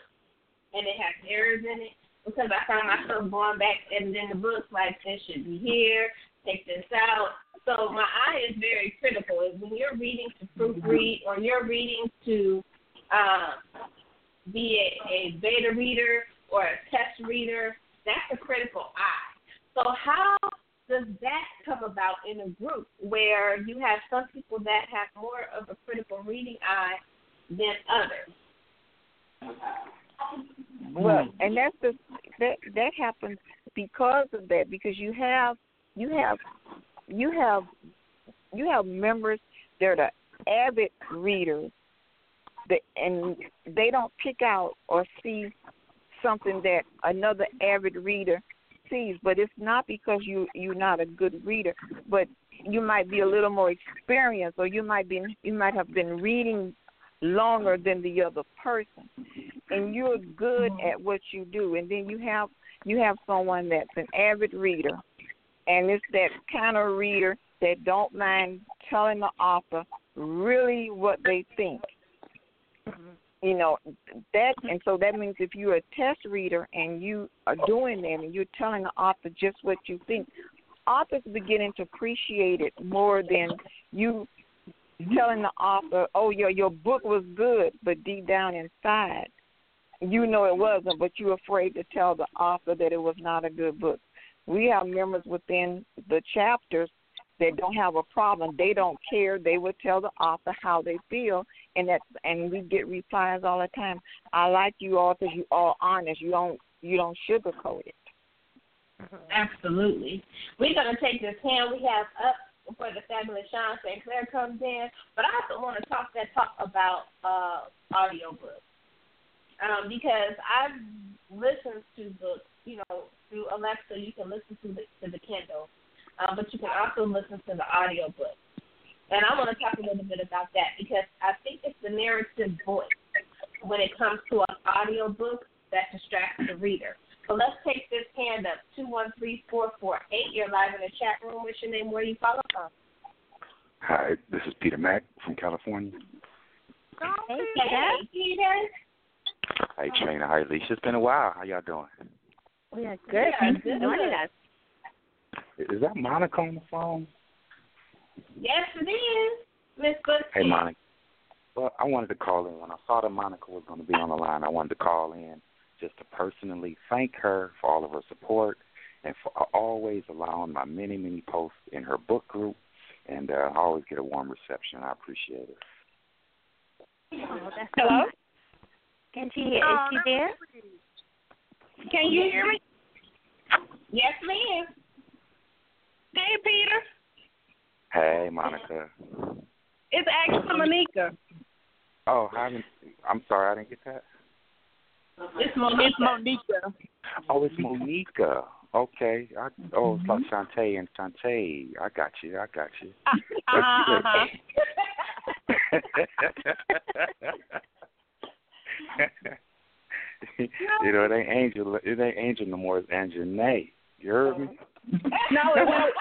and it has errors in it because I found myself going back and then the books like this should be here, take this out. So my eye is very critical. When you're reading to proofread or you're reading to uh, be a, a beta reader or a test reader, that's a critical eye. So how does that come about in a group where you have some people that have more of a critical reading eye than others?
Well, and that's the that that happens because of that because you have you have you have you have members that are the avid readers that and they don't pick out or see something that another avid reader sees. But it's not because you you're not a good reader but you might be a little more experienced or you might be you might have been reading longer than the other person. And you're good at what you do. And then you have you have someone that's an avid reader and it's that kind of reader that don't mind telling the author really what they think mm-hmm. you know that and so that means if you're a test reader and you are doing that and you're telling the author just what you think authors are beginning to appreciate it more than you telling the author, "Oh, your your book was good," but deep down inside, you know it wasn't, but you're afraid to tell the author that it was not a good book. We have members within the chapters that don't have a problem. They don't care. They would tell the author how they feel, and that and we get replies all the time. I like you all because you all honest. You don't you don't sugarcoat it.
Absolutely. We're gonna take this hand we have up before the fabulous Shaun Sinclair comes in. But I also want to talk that talk about uh audiobooks. Um, because I've listened to books, you know, through Alexa you can listen to the to the Kindle. Um, but you can also listen to the audiobook. And I want to talk a little bit about that because I think it's the narrative voice when it comes to an audiobook that distracts the reader. So let's take this hand up. Two one three four four eight. You're live in the chat room. What's your name? Where you follow from?
Hi, this is Peter Mack from California.
Hey, Peter.
Hi, Trina. Hi, Alicia. It's been a while. How y'all doing?
We are good. Thanks for joining us.
Is that Monika on the phone?
Yes, it is, Miss Bush.
Hey, Monika. Well, I wanted to call in. When I saw that Monika was going to be on the line, I wanted to call in just to personally thank her for all of her support and for always allowing my many, many posts in her book group. And uh, I always get a warm reception. I appreciate it.
Oh,
Hello?
nice. Can she hear? Is she there?
Can you hear me?
Yes, ma'am.
Hey, Peter.
Hey, Monika.
It's actually Monika.
Oh, hi. I'm sorry, I didn't get that.
It's Monika.
It's Monika.
Oh, it's Monika. Okay. I, oh, it's like Shantae and Shantae. I got you. I got you.
Uh-huh.
you know, it ain't Angel. It ain't Angel no more. It's Angel Nay. You heard me?
No, it won't.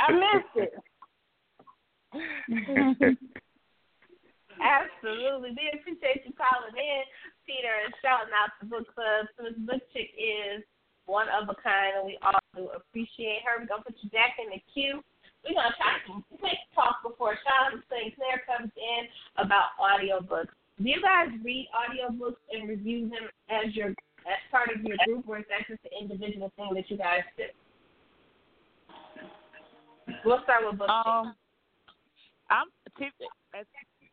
I missed it.
Absolutely. We appreciate you calling in. Peter and shouting out the book club. So this book chick is one of a kind, and we all do appreciate her. We're gonna put you back in the queue. We're gonna talk, some quick talk before Shaun Sinclair comes in about audiobooks. Do you guys read audiobooks and review them as your as part of your group, or is that just an individual thing that you guys do? We'll start with book.
Um, I'm.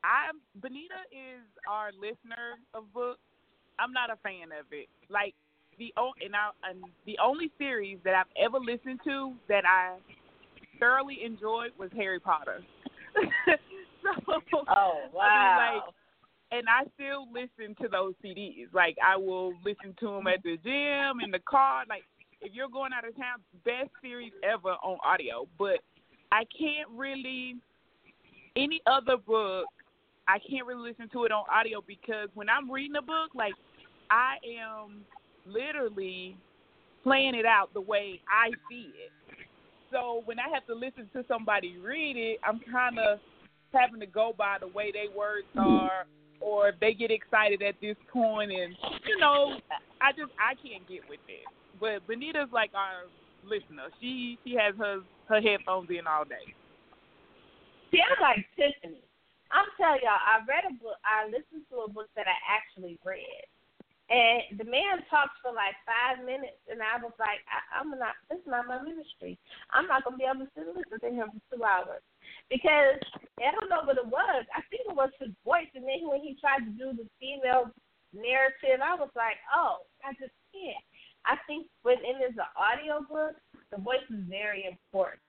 I'm Benita is our listener of books. I'm not a fan of it. Like the and I, and the only series that I've ever listened to that I thoroughly enjoyed was Harry Potter. so,
oh wow!
I mean, like, and I still listen to those CDs. Like I will listen to them at the gym, in the car. Like if you're going out of town, best series ever on audio. But I can't really any other book. I can't really listen to it on audio because when I'm reading a book, like I am literally playing it out the way I see it. So when I have to listen to somebody read it, I'm kind of having to go by the way their words are, or they get excited at this point, and you know, I just I can't get with it. But Benita's like our listener. She she has her her headphones in all day.
I'm like Tiffany. I'm telling y'all, I read a book. I listened to a book that I actually read, and the man talked for like five minutes, and I was like, I, I'm not. This is not my ministry. I'm not gonna be able to sit and listen to him for two hours because I don't know what it was. I think it was his voice, and then when he tried to do the female narrative, I was like, oh, I just can't. I think when it is an audio book, the voice is very important.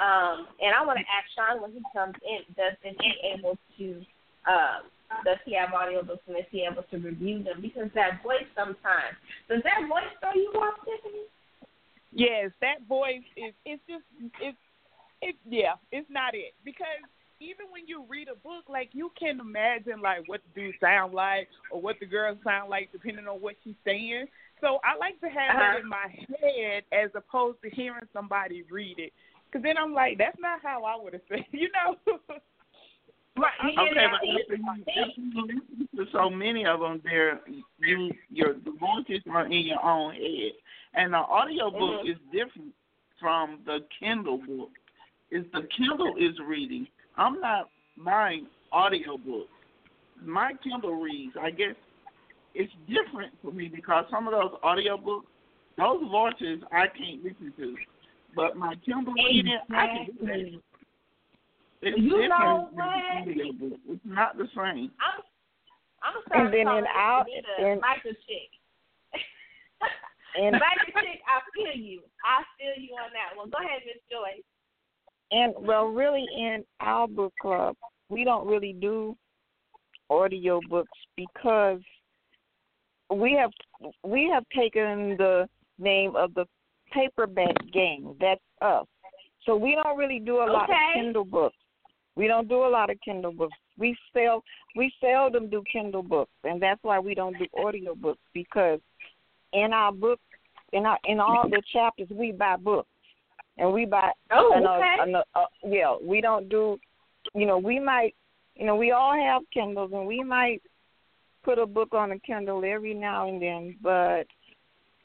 Um, and I want to ask Shaun when he comes in, does he able to um, does he have audiobooks and is he able to review them? Because that voice sometimes does that voice throw you off, Tiffany?
Yes, that voice is it's just it's it's yeah, it's not it. Because even when you read a book, like you can imagine like what the dude sound like or what the girl sound like depending on what she's saying. So I like to have uh-huh. that in my head as opposed to hearing somebody read it. Because then I'm like, that's not how I would have said, you know.
Right.
Okay, but so many of them, there, you your the voices are in your own head, and the audio book mm-hmm. is different from the Kindle book. Is the Kindle is reading. I'm not buying audio books. My Kindle reads. I guess it's different for me because some of those audiobooks, those voices I can't listen to. But my Kindle reading, I can do that. It's
you
different
know
what? audio book. It's not the same.
I'm, I'm sorry.
And then in our
in, Michael Chick. and Michael Chick, I feel you. I feel you on that one. Go ahead, Miss Joyce.
And well, really, in our book club, we don't really do audio books because we have we have taken the name of the paperback gang. That's us. So we don't really do a
okay.
lot of Kindle books. We don't do a lot of Kindle books. We sell we seldom do Kindle books, and that's why we don't do audio books because in our book in our in all the chapters we buy books and we buy.
Oh,
an,
okay.
An, uh, yeah, we don't do. You know, we might. You know, we all have Kindles, and we might put a book on a Kindle every now and then, but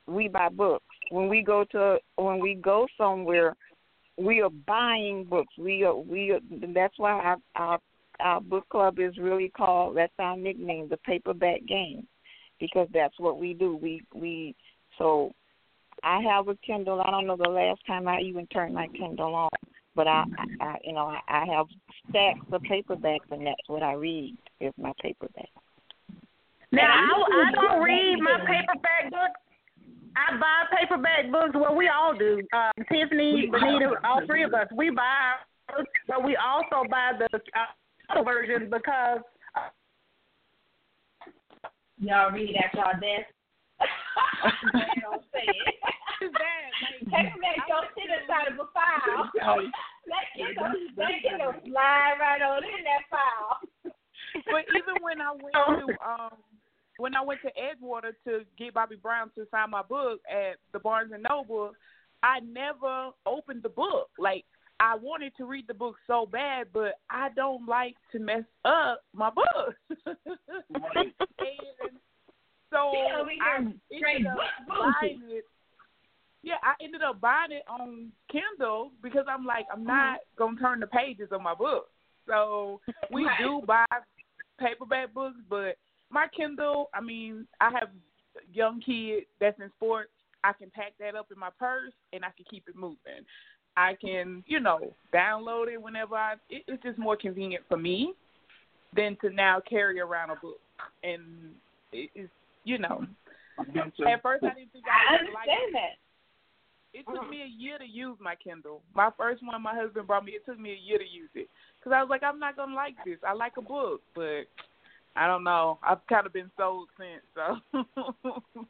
we buy books. When we go to when we go somewhere, we are buying books. We are we are, that's why our, our our book club is really called that's our nickname, the paperback game. Because that's what we do. We we so I have a Kindle. I don't know the last time I even turned my Kindle on, but I, I, I you know, I, I have stacks of paperbacks, and that's what I read is my paperback.
Now I, I don't read my paperback books. I buy paperback books. Well, we all do. Uh, Tiffany, Benita, all three of us, we buy, books, but we also buy the uh, version because. Uh,
Y'all read at y'all desk. You know what I'm saying? Paperback don't sit inside of a file. Let Kindle, let Kindle slide right on in that file.
But even when I went to um when I went to Edgewater to get Bobby Brown to sign my book at the Barnes and Noble, I never opened the book. Like I wanted to read the book so bad, but I don't like to mess up my book. and So
She over here
I ended up buying it. Yeah, I ended up buying it on Kindle because I'm like, I'm uh-huh. not gonna turn the pages of my book. So we
Right.
do buy paperback books, but my Kindle, I mean, I have young kid that's in sports. I can pack that up in my purse and I can keep it moving. I can, you know, download it whenever I. It, it's just more convenient for me than to now carry around a book, and it, it's, you know. At first, I didn't think
I
I would like
understand
it.
that.
It took me a year to use my Kindle. My first one, my husband brought me. It took me a year to use it because I was like, I'm not gonna like this. I like a book, but I don't know. I've kind of been sold since. So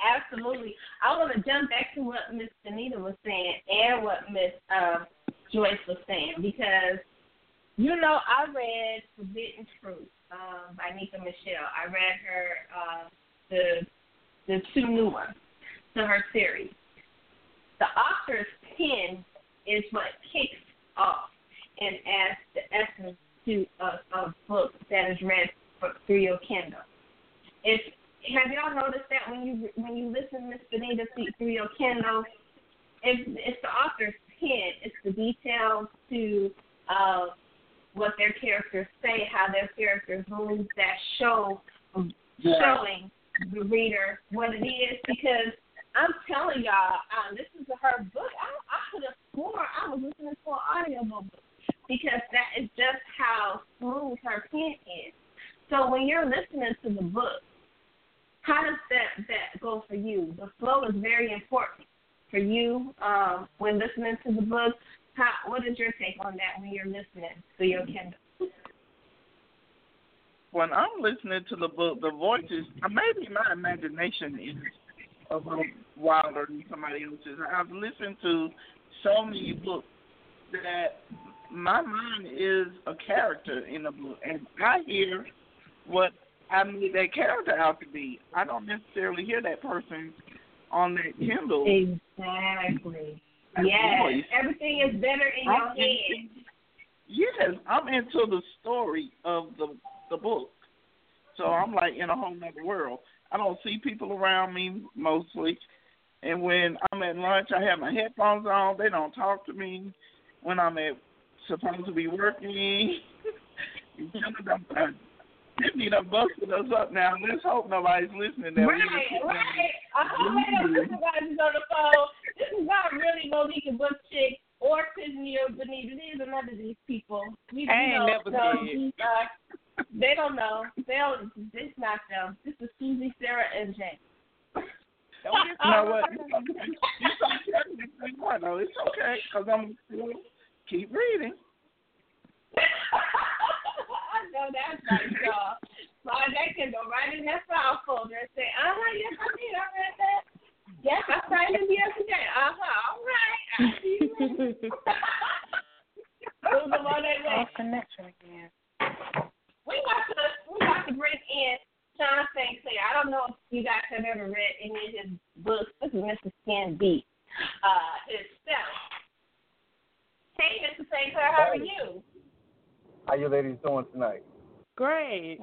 Absolutely. I want to jump back to what Miss Anita was saying and what Miss uh, Joyce was saying because, you know, I read Forbidden Truth um, by Nika Michelle. I read her uh, the the two new ones to her series. The author's pen is what kicks off and adds the essence to a, a book that is read through your Kindle. If have y'all noticed that when you when you listen to Miss Benita speak through your Kindle, it's it's the author's pen, it's the details to uh, what their characters say, how their characters move, that show showing the reader what it is. Because I'm telling y'all, um, this is her book. I I could have sworn I was listening to an audiobook because that is just how smooth her pen is. So when you're listening to the book, how does that that go for you? The flow is very important for you um, when listening to the book. How what is your take on that when you're listening to your Kindle?
When I'm listening to the book, the voices, uh, maybe my imagination is a little wilder than somebody else's. I've listened to so many books that my mind is a character in the book, and I hear what I made that character out to be. I don't necessarily hear that person on that Kindle.
Exactly. Yes.
voice.
Everything is better in your
I'm
head.
into- Yes, I'm into the story of the the book. So oh. I'm like in a whole nother world. I don't see people around me mostly. And when I'm at lunch I have my headphones on, they don't talk to me. When I'm at supposed to be working Tiffany done uh, busted us up now. Let's hope nobody's listening that
Right,
we just sit down
right. I hope I know supervisors on the phone. This is not really Monique and Bush Chick or Tiffany or Benita. These are none of these people. We,
I ain't
know,
never
no,
did.
these are, they don't know. They don't. This not them. This is Susie, Sarah, and Jane.
You know what? It's okay. It's okay. No, it's okay because I'm still keep reading.
I know that's right, y'all. So they can go right in that file folder and say, uh huh, yes, I did. I read that. Yes, I signed it yesterday. Uh huh. All right. I see you. Move them on that way.
connection again.
We got to we got to bring in Shaun Sinclair. I don't know if you guys have ever read any of his books. This is Mr. Skin Deep. Uh, himself. Hey, Mr. Sinclair, how are you?
How you ladies doing tonight?
Great.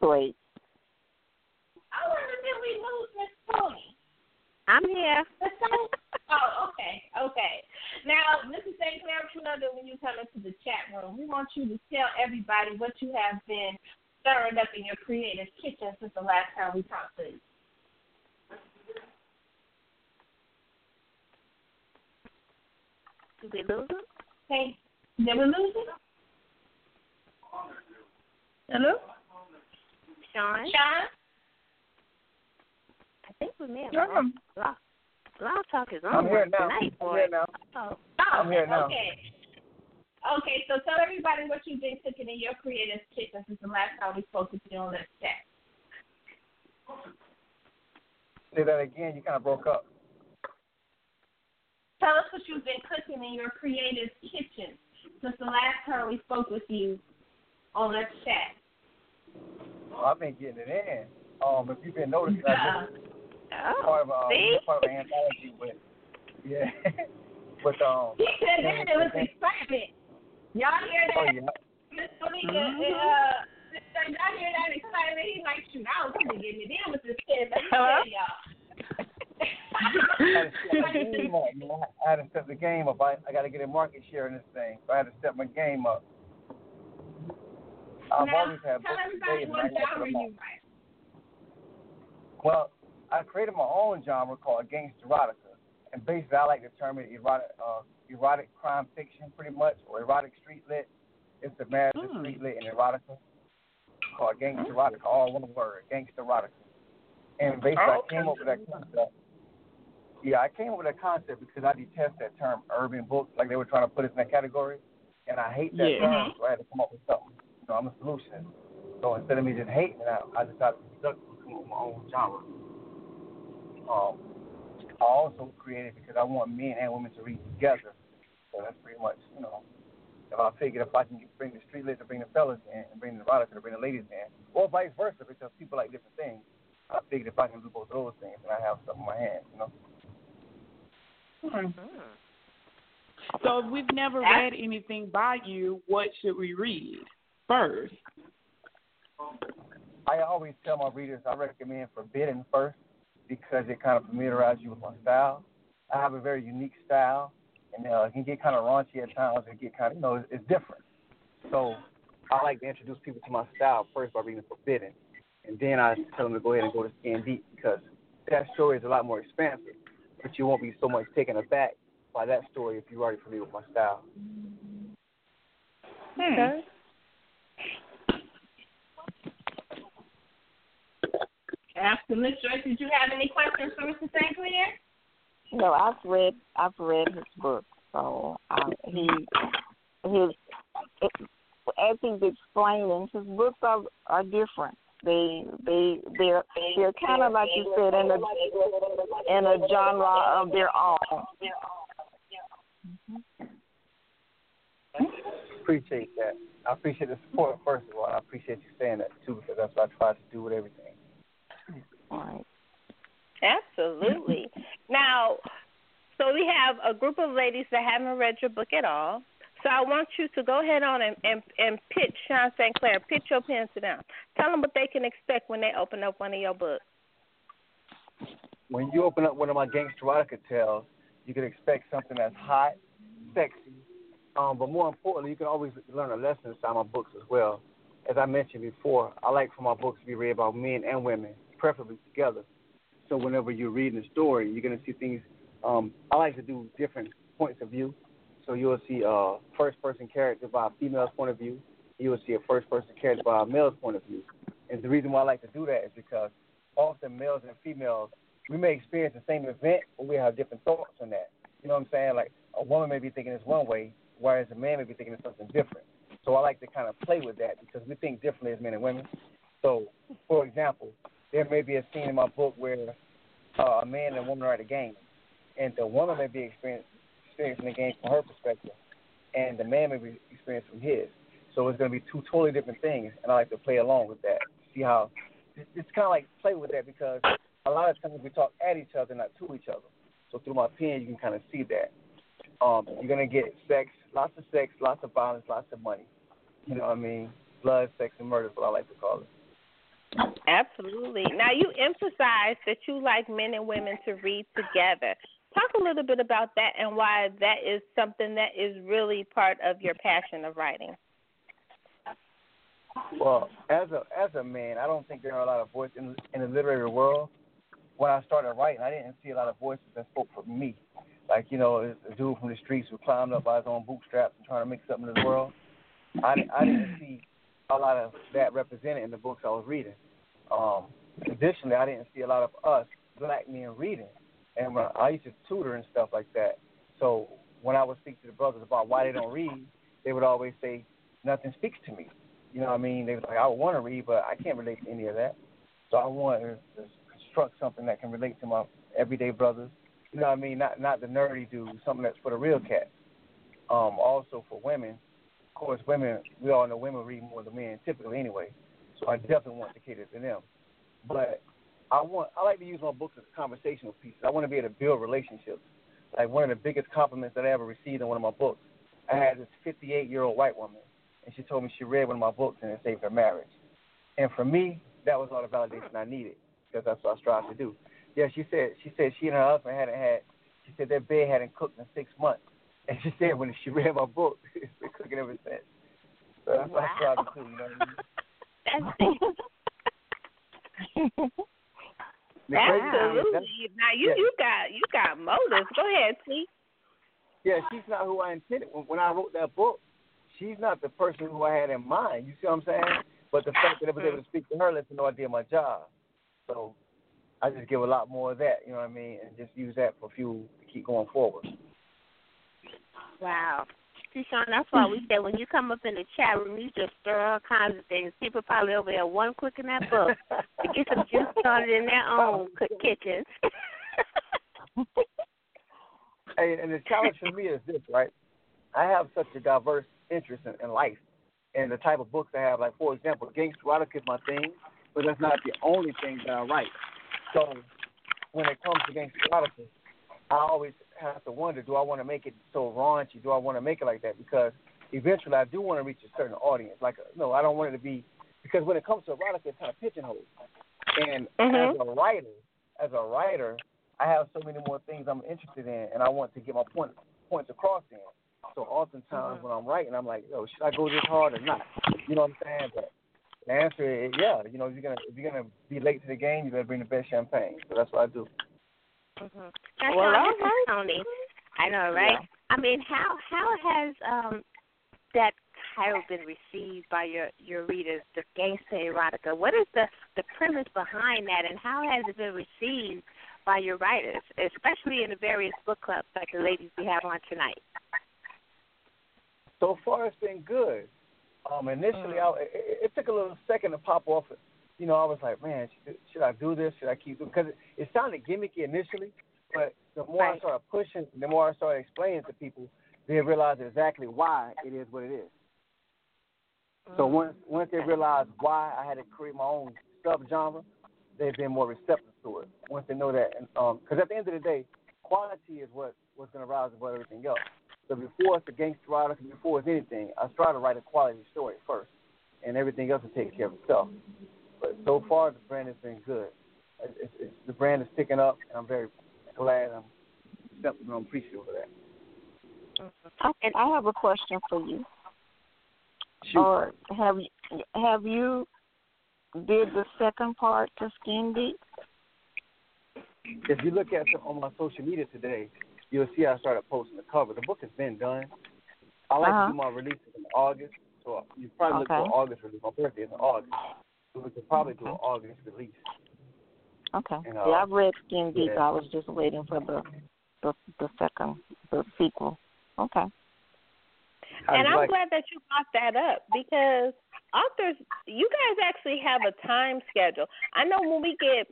Great.
I wonder did we lose Miss Toni?
I'm here.
oh, okay, okay. Now, Mrs. Sinclair, you know that when you come into the chat room, we want you to tell everybody what you have been stirring up in your creative kitchen since the last time we talked to you.
Did we lose him?
Hey, did we lose him? Hello?
Shaun?
Shaun?
I think we may have
Yeah.
lost. lost. Talk is on
I'm here now.
tonight,
I'm
boy.
here now.
Oh.
I'm here now.
Okay. Okay, so tell everybody what you've been cooking in your creative kitchen since the last time we spoke with you on this chat.
Say that again. You kind of broke up.
Tell us what you've been cooking in your creative kitchen since the last time we spoke with you on this chat.
Well, I've been getting it in. Um, if you've been noticing, I just
Oh,
part of uh,
see?
part of an anthology with yeah, with um.
He said that it was excitement. Y'all hear
Oh
that?
yeah.
Miss and uh, Miss y'all hear that excitement? He like, shoot, I was gonna get me in with this kid. Me
Hello?
tell y'all.
I had to step my game up. man. I had to step the game up. I, I got to get a market share in this thing. So I had to step my game up. I've
now,
always had
tell everybody what genre you write.
Well, I created my own genre called gangster erotica, and basically I like to term it erotic, uh, erotic crime fiction, pretty much, or erotic street lit. It's the marriage of street lit and erotica, called gangster erotica, all one word, gangster erotica. And basically,
Oh,
I came up with that concept. Yeah, I came up with that concept because I detest that term urban books, like they were trying to put us in that category, and I hate that
Yeah.
term, so I had to come up with something. You know, I'm a solutionist. So instead of me just hating it out, I decided to come up with my own genre. Um, I also created because I want men and women to read together. So that's pretty much, you know, if I figured if I can bring the street lit to bring the fellas in and bring the erotica to bring the ladies in, or vice versa, because people like different things. I figured if I can do both of those things, then I have something in my hands, you know.
So if we've never read anything by you, what should we read first?
I always tell my readers I recommend Forbidden first because it kind of familiarizes you with my style. I have a very unique style, and uh, it can get kind of raunchy at times. It get kind of, you know, it's, it's different. So I like to introduce people to my style first by reading Forbidden, and then I tell them to go ahead and go to Skin Deep because that story is a lot more expansive, but you won't be so much taken aback by that story if you're already familiar with my style.
Okay.
After Miss Joyce, did you have any questions for Mr. Sinclair?
No, I've read I've read his book, so um, he his it, as he's explaining, his books are are different. They they they're they're kind of like you said in a in a genre of their own.
Appreciate that. I appreciate the support first of all. I appreciate you saying that too because that's what I try to do with everything.
Right.
Absolutely. now, so we have a group of ladies that haven't read your book at all. So I want you to go ahead on and, and, and pitch Shaun Sinclair, pitch your pen to them. Tell them what they can expect when they open up one of your books.
When you open up one of my gangster erotica tales, you can expect something that's hot, sexy, um, but more importantly, you can always learn a lesson inside my books as well. As I mentioned before, I like for my books to be read by men and women, preferably together. So whenever you're reading a story, you're gonna see things. Um, I like to do different points of view. So you'll see a first person character by a female's point of view. You will see a first person character by a male's point of view. And the reason why I like to do that is because often males and females, we may experience the same event, but we have different thoughts on that. You know what I'm saying? Like a woman may be thinking it's one way, whereas a man may be thinking it's something different. So I like to kind of play with that because we think differently as men and women. So, for example, there may be a scene in my book where uh, a man and a woman are at a game, and the woman may be experiencing the game from her perspective, and the man may be experiencing from his. So it's going to be two totally different things, and I like to play along with that. See how it's kind of like play with that because a lot of times we talk at each other, not to each other. So through my pen, you can kind of see that. Um, you're gonna get sex, lots of sex, lots of violence, lots of money. You know what I mean? Blood, sex, and murder is what I like to call it.
Absolutely. Now you emphasize that you like men and women to read together. Talk a little bit about that and why that is something that is really part of your passion of writing.
Well, as a as a man, I don't think there are a lot of voices in, in the literary world. When I started writing, I didn't see a lot of voices that spoke for me. Like you know, a dude from the streets who climbed up by his own bootstraps and trying to make something in the world. I I didn't see a lot of that represented in the books I was reading. Um, additionally, I didn't see a lot of us black men reading, and when I used to tutor and stuff like that. So when I would speak to the brothers about why they don't read, they would always say nothing speaks to me. You know what I mean? They was like, I want to read, but I can't relate to any of that. So I want to construct something that can relate to my everyday brothers. You know what I mean? Not not the nerdy dude, something that's for the real cats. Um, also for women, course, women. We all know women read more than men typically anyway. So I definitely want to cater to them. But I want I like to use my books as conversational pieces. I want to be able to build relationships. Like one of the biggest compliments that I ever received in one of my books, I had this 58 year old white woman, and she told me she read one of my books and it saved her marriage. And for me, that was all the validation I needed because that's what I strive to do. Yeah, she said she said she and her husband hadn't had. She said their bed hadn't cooked in six months, and she said when she read my book, it's been cooking ever since. So that's what I strive to do. You know what I mean?
That's
The crazy thing is
Absolutely.
that's-
Now you
yeah.
you got you got motives. Go ahead, T.
Yeah, she's not who I intended. When, when I wrote that book, she's not the person who I had in mind. You see what I'm saying? But the fact that I was able to speak to her lets her know I did my job. So I just give a lot more of that, you know what I mean, and just use that for fuel to keep going forward.
Wow. See, Shaun, that's why we said when you come up in the chat room, you just stir all kinds of things. People probably over there one quick in that book to get some juice started in their own cook kitchens.
Hey, and the challenge for me is this, right? I have such a diverse interest in, in life and the type of books I have. Like, for example, gangster erotica is my thing, but that's not the only thing that I write. So when it comes to gangster erotica, I always have to wonder, do I want to make it so raunchy? Do I want to make it like that? Because eventually I do want to reach a certain audience. Like, no, I don't want it to be, because when it comes to erotica, it's kind of pigeonholed. And
Mhm.
as a writer, as a writer, I have so many more things I'm interested in, and I want to get my point, points across in. So oftentimes when I'm writing, I'm like, yo, should I go this hard or not? You know what I'm saying? But the answer is, yeah. You know, if you're gonna if you're gonna be late to the game, you better bring the best champagne. So that's what I do.
Mm-hmm. Now,
Well,
Shaun,
all
this is Toni. I know, right?
Yeah.
I mean, how how has um that title been received by your your readers, the gangster erotica? What is the the premise behind that, and how has it been received by your writers, especially in the various book clubs like the ladies we have on tonight?
So far, it's been good. Um, initially, I, it, it took a little second to pop off. You know, I was like, man, should, should I do this? Should I keep doing? Because it, it sounded gimmicky initially, but the more I started pushing, the more I started explaining to people, they realized exactly why it is what it is. So mm-hmm. once once they realized why I had to create my own subgenre, they've been more receptive to it. Once they know that, because um, at the end of the day, quality is what what's going to rise above everything else. So before it's a gangster writer, before it's anything, I try to write a quality story first, and everything else will take care of itself. But so far, the brand has been good. It's, it's, the brand is picking up, and I'm very glad. I'm, I'm appreciative of that.
And I have a question for you.
Shoot.
Or have you have you did the second part to Skin Deep?
If you look at some on my social media today, you'll see I started posting the cover. The book has been done. I like
Uh-huh.
to do my releases in August, so you probably look for August release. My birthday is in August, we could probably do an August release.
Okay.
And, uh,
yeah, I've read Skin Deep.
yeah.
I was just waiting for the the the second the sequel. Okay.
And I'm
like
glad that you brought that up because authors, you guys actually have a time schedule. I know when we get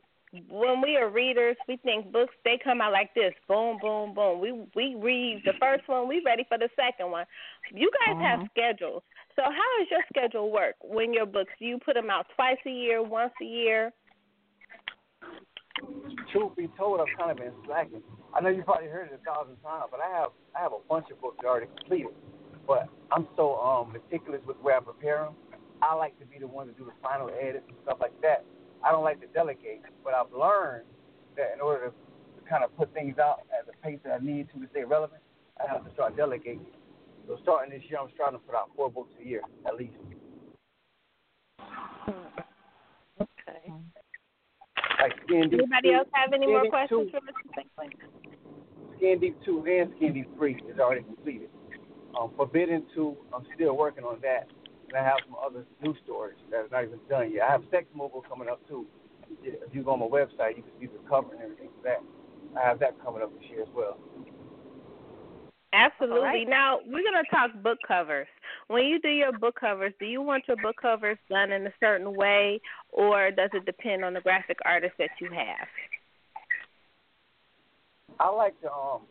when we are readers, we think books they come out like this, boom, boom, boom. We we read the first one, we ready for the second one. You guys have schedules. So how does your schedule work when your books? Do you put them out twice a year, once a year?
Truth be told, I've kind of been slacking. I know you probably heard it a thousand times, but I have I have a bunch of books already completed. But I'm so um meticulous with where I prepare them. I like to be the one to do the final edits and stuff like that. I don't like to delegate, but I've learned that in order to kind of put things out at the pace that I need to to stay relevant, I have to start delegating. So starting this year, I'm starting to put out four books a year at least.
Okay.
Like Skin Deep
Anybody
2,
else have any
Skin
more questions
2,
for Mr. Pinkley?
Skin Deep 2 and Skin Deep 3 is already completed. Um, Forbidden 2, I'm still working on that. And I have some other new stories that are not even done yet. I have Sex Mobile coming up too. If you go on my website, you can see the cover and everything for that. I have that coming up this year as well.
Absolutely.
All right.
Now we're gonna talk book covers. When you do your book covers, do you want your book covers done in a certain way, or does it depend on the graphic artist that you have?
I like to um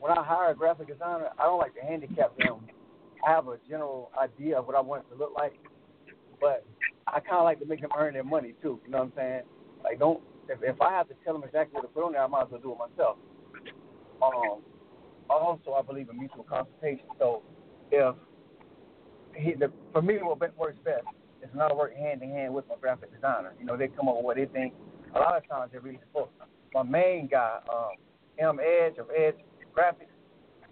when I hire a graphic designer, I don't like to handicap them. I have a general idea of what I want it to look like, but I kind of like to make them earn their money too. You know what I'm saying? Like, don't if if I have to tell them exactly what to put on there, I might as well do it myself. Um, also, I believe in mutual consultation. So, if he, the, for me, what works best it's not to work hand in hand with my graphic designer. You know, they come up with what they think. A lot of times they read the book. My main guy, um, M Edge of Edge Graphics,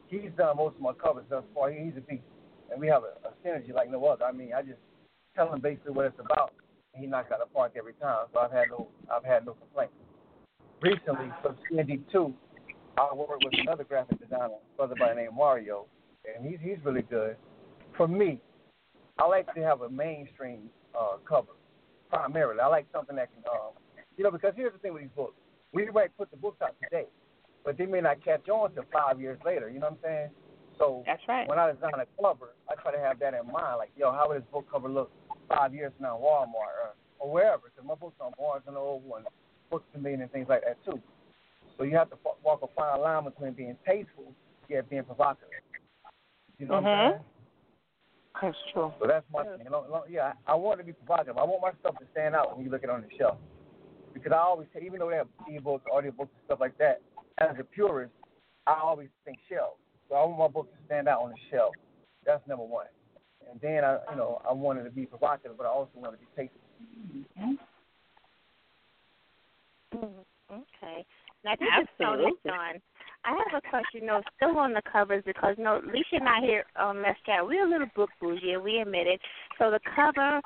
he's done most of my covers thus far. He's a beast, and we have a, a synergy like no other. I mean, I just tell him basically what it's about, he knocks out the park every time. So I've had no, I've had no complaints. Recently, for Skin Deep two, I worked with another graphic designer, brother by the name Mario, and he's he's really good. For me, I like to have a mainstream uh, cover primarily. I like something that can, um, you know, because here's the thing with these books: we might put the books out today, but they may not catch on until five years later. You know what I'm saying? So
that's right.
When I design a cover, I try to have that in mind. Like, yo, how would this book cover look five years from now, Walmart or, or wherever? Because my books on Barnes and Noble and Books a Million and things like that too. So you have to f- walk a fine line between being tasteful yet being provocative. You know
mm-hmm.
what I'm saying?
That's true.
So that's my thing. Yeah, I, I want to be provocative. I want my stuff to stand out when you look at it on the shelf. Because I always say, even though they have ebooks, audiobooks, and stuff like that, as a purist, I always think shelves. So I want my book to stand out on the shelf. That's number one. And then I, you know, I wanted to be provocative, but I also wanted to be tasteful.
Mm-hmm. Okay. Now this
Absolutely.
is so on. I have a question, though, still on the covers because no, Lissha and I here um, on Let's Chat, we're a little book bougie, and we admit it. So the cover,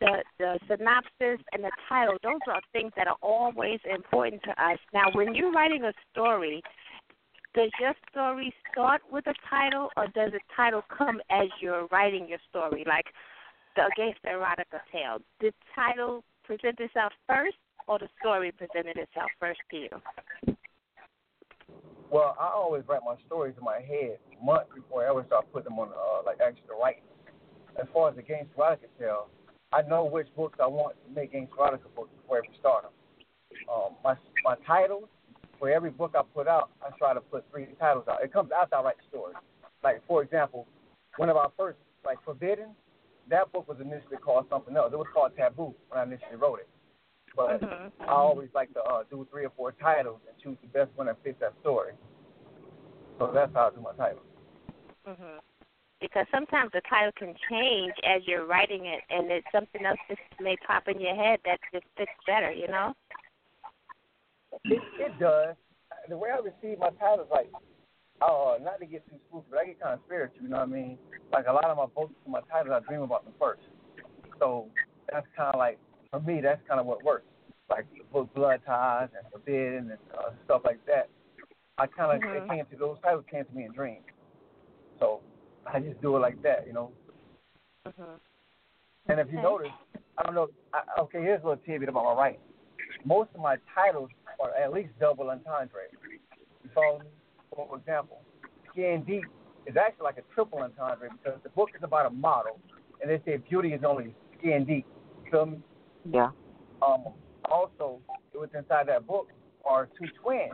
the the synopsis, and the title, those are things that are always important to us. Now, when you're writing a story, does your story start with a title, or does the title come as you're writing your story? Like the Gangster the Erotica Tale, did the title present itself first, or the story presented itself first to you?
Well, I always write my stories in my head months before I ever start putting them on, uh, like actually writing. As far as the Gangster Erotica Tale, I know which books I want to make Gangster Erotica books before I start them. Um, my my titles for every book I put out, I try to put three titles out. It comes after I write the story. Like for example, one of our first, like Forbidden, that book was initially called something else. It was called Taboo when I initially wrote it. But
mm-hmm.
I always like to uh, do three or four titles and choose the best one that fits that story. So that's how I do my titles.
Mhm. Because sometimes the title can change as you're writing it, and it's something else just may pop in your head that just fits better. You know.
It, it does. The way I receive my titles, like, uh, not to get too spooky, but I get kind of spiritual. You know what I mean? Like a lot of my books, my titles, I dream about them first. So that's kind of like for me, that's kind of what works. Like the book Blood Ties and Forbidden and uh, stuff like that. I kind of
Mhm.
it came to those titles came to me in dreams. So I just do it like that, you know.
Mhm.
And if you
Okay.
notice, I don't know. I, okay, here's a little tidbit about my writing. Most of my titles are at least double entendre. You follow? For example, Skin Deep is actually like a triple entendre because the book is about a model, and they say beauty is only skin deep. Feel me?
Yeah.
Um, also, was inside that book are two twins.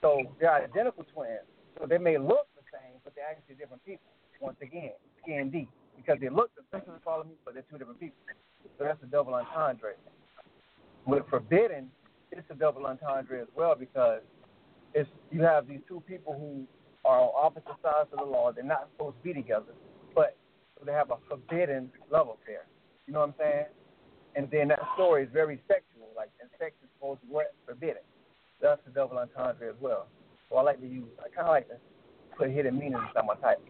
So they're identical twins. So they may look the same, but they're actually different people. Once again, skin deep because they look the same. You follow me? But they're two different people. So that's a double entendre. With Forbidden, it's a double entendre as well because it's you have these two people who are on opposite sides of the law. They're not supposed to be together, but they have a forbidden love affair. You know what I'm saying? And then that story is very sexual, like and sex is supposed to be forbidden. That's a double entendre as well. So I like to use. I kind of like to put hidden meanings inside my title.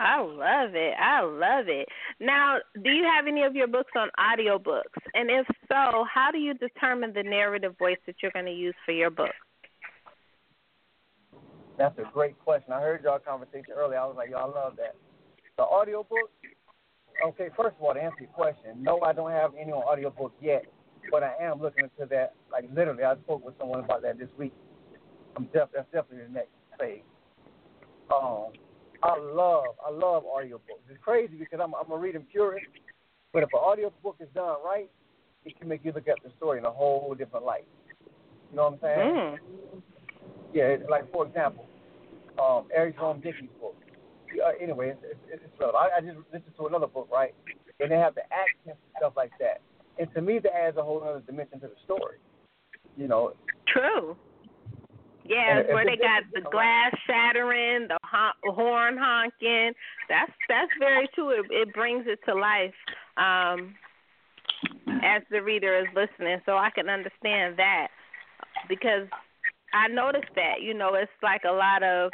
I love it. I love it. Now, do you have any of your books on audiobooks? And if so, how do you determine the narrative voice that you're going to use for your book?
That's a great question. I heard y'all conversation earlier. I was like, y'all love that. The audiobook, okay, first of all, to answer your question, no, I don't have any on audiobook yet, but I am looking into that. Like, literally, I spoke with someone about that this week. I'm def- that's definitely the next phase. Um, I love, I love audiobooks. It's crazy because I'm, I'm a reading purist, but if an audiobook is done right, it can make you look at the story in a whole different light. You know what I'm saying?
Mm.
Yeah, like for example, um, Eric Jerome Dickey's book. Uh, anyway, it's, it's, it's relevant. I, I just listened to another book, right? And they have the accents and stuff like that. And to me, that adds a whole other dimension to the story. You know.
True. Yeah,
And- and
where they got the glass shattering, the hon- horn honking. That's that's very true. It, it brings it to life um, as the reader is listening, so I can understand that because I noticed that you know it's like a lot of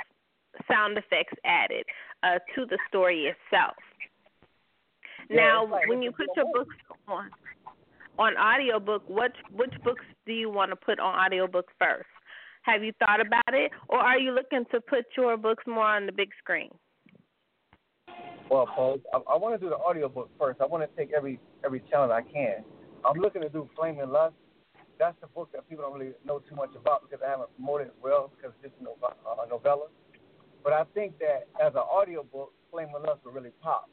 sound effects added uh, to the story itself.
Yeah,
now,
like
when you put your books on on audiobook, what which books do you want to put on audiobook first? Have you thought about it, or are you looking to put your books more on the big screen?
Well, Paul, I, I want to do the audiobook first. I want to take every every channel I can. I'm looking to do Flaming Lust. That's the book that people don't really know too much about because I haven't promoted it well because it's just a uh, novella. But I think that as an audiobook, Flaming Lust will really pop.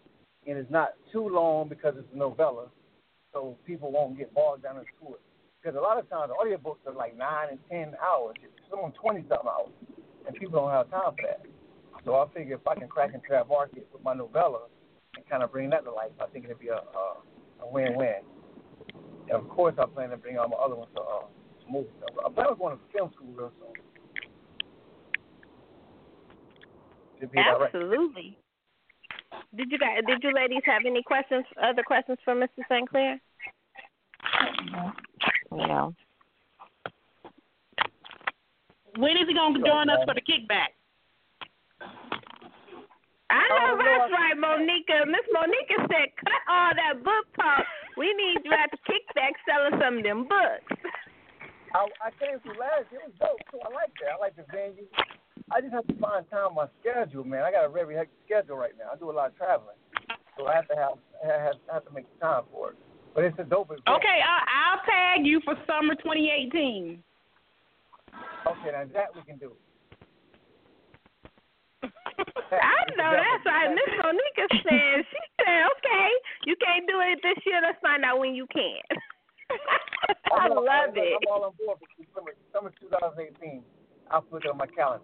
And it's not too long because it's a novella, so people won't get bogged down into it. Because a lot of times audiobooks are like nine and ten hours, some of them twenty something hours, and people don't have time for that. So I figure if I can crack into that market with my novella and kind of bring that to life, I think it'd be a, a, a win-win. And of course, I plan to bring all my other ones to uh, movies. I plan on going to film school real soon. To be a director.
Absolutely. Did you guys? Did you ladies have any questions? Other questions for Mr. Sinclair?
No.
When is he gonna join us for the kickback?
I know
Oh,
that's
Lord.
right, Monika. Miss Monika said, "Cut all that book talk. We need you at the kickback selling some of them books."
Oh, I, I came through last year. It was dope too. I like that. I like the venue. I just have to find time on my schedule, man. I got a very hectic schedule right now. I do a lot of traveling, so I have to have have, have to make time for it. But it's a dope event.
Okay, I'll, I'll tag you for summer 2018.
Okay, now that we can do.
I know that's right. Miss Monika said she said, "Okay, you can't do it this year. Let's find out when you can." I
I'm all-
love
I'm,
it.
I'm all on board for summer, summer 2018. I'll put it on my calendar.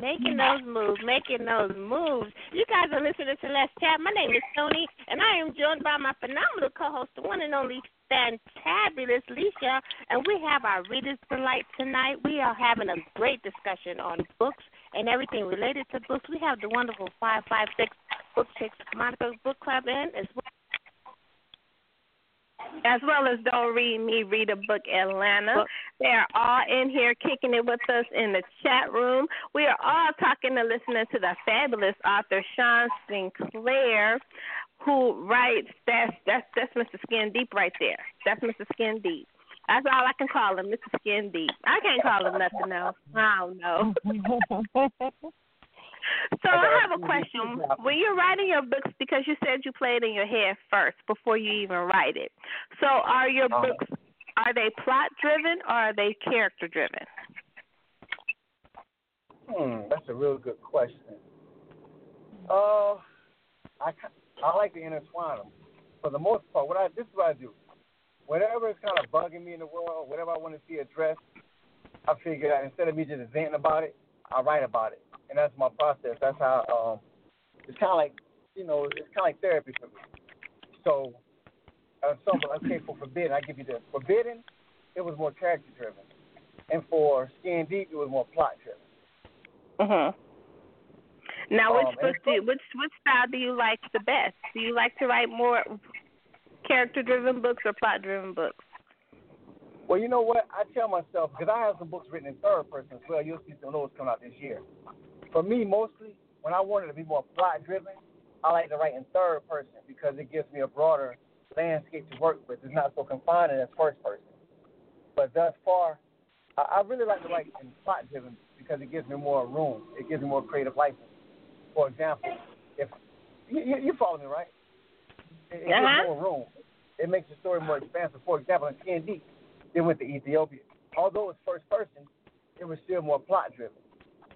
Making those moves, making those moves. You guys are listening to Let's Chat. My name is Toni, and I am joined by my phenomenal co-host, the one and only fantabulous Lissha, and we have our Reader's Delight tonight. We are having a great discussion on books and everything related to books. We have the wonderful 556 Book Chicks Monika's Book Club in as well.
As well as Don't Read Me, Read a Book Atlanta. They are all in here kicking it with us in the chat room. We are all talking and listening to the fabulous author Shaun Sinclair, who writes that's that's that's Mr. Skin Deep right there. That's Mr. Skin Deep. That's all I can call him, Mr. Skin Deep. I can't call him nothing else. I don't know. So I have a question. When you're writing your books, because you said you play it in your head first before you even write it. So are your
Uh-huh.
books are they plot driven or are they character driven?
Hmm, that's a real good question. Uh, I I like to intertwine them. For the most part, what I this is what I do. Whatever is kind of bugging me in the world, whatever I want to see addressed, I figure out instead of me just venting about it, I write about it, and that's my process. That's how um, it's kind of like you know, it's kind of like therapy for me. So, uh, so okay, for Forbidden, I give you this. Forbidden, it was more character driven, and for Skin Deep, it was more plot driven.
Mhm. Now, which
Um,
book do you, which which style do you like the best? Do you like to write more character driven books or plot driven books?
Well, you know what? I tell myself because I have some books written in third person as well. You'll see some of those coming out this year. For me, mostly when I wanted to be more plot driven, I like to write in third person because it gives me a broader landscape to work with. It's not so confining as first person. But thus far, I, I really like to write in plot driven because it gives me more room. It gives me more creative license. For example, if you, you, you follow me, right? It, it
Uh-huh.
gives more room. It makes the story more expansive. For example, in Skin They went to Ethiopia. Although it's first person, it was still more plot driven.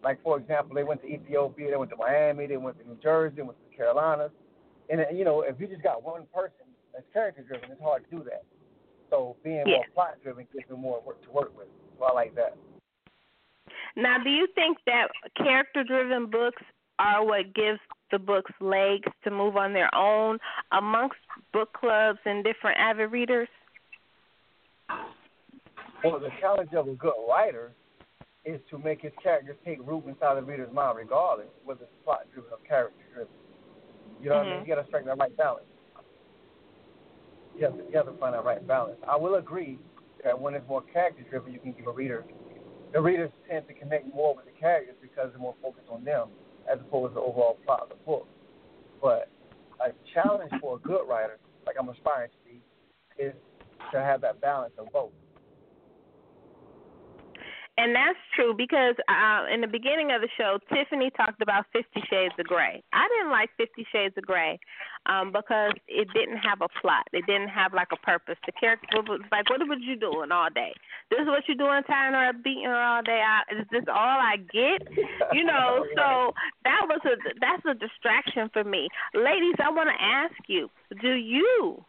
Like for example, they went to Ethiopia, they went to Miami, they went to New Jersey, they went to the Carolinas. And uh, you know, if you just got one person that's character driven, it's hard to do that. So being more plot driven gives me more work to work with. So I like that.
Now, do you think that character driven books are what gives the books legs to move on their own amongst book clubs and different avid readers?
Well, the challenge of a good writer is to make his characters take root inside the reader's mind, regardless whether it's plot driven or character driven. You know what I mean?
Mhm.
You got to strike that right balance. You have, to, you have to find that right balance. I will agree that when it's more character driven, you can give a reader. The readers tend to connect more with the characters because they're more focused on them as opposed to the overall plot of the book. But a challenge for a good writer, like I'm aspiring to be, is to have that balance of both.
And that's true because uh, in the beginning of the show, Tiffany talked about Fifty Shades of Grey. I didn't like Fifty Shades of Grey um, because it didn't have a plot. It didn't have like a purpose. The character was like, "What was you doing all day? This is what you're doing, tying her up, beating her all day. I, is this all I get? You know." So that was a that's a distraction for me. Ladies, I want to ask you: Do you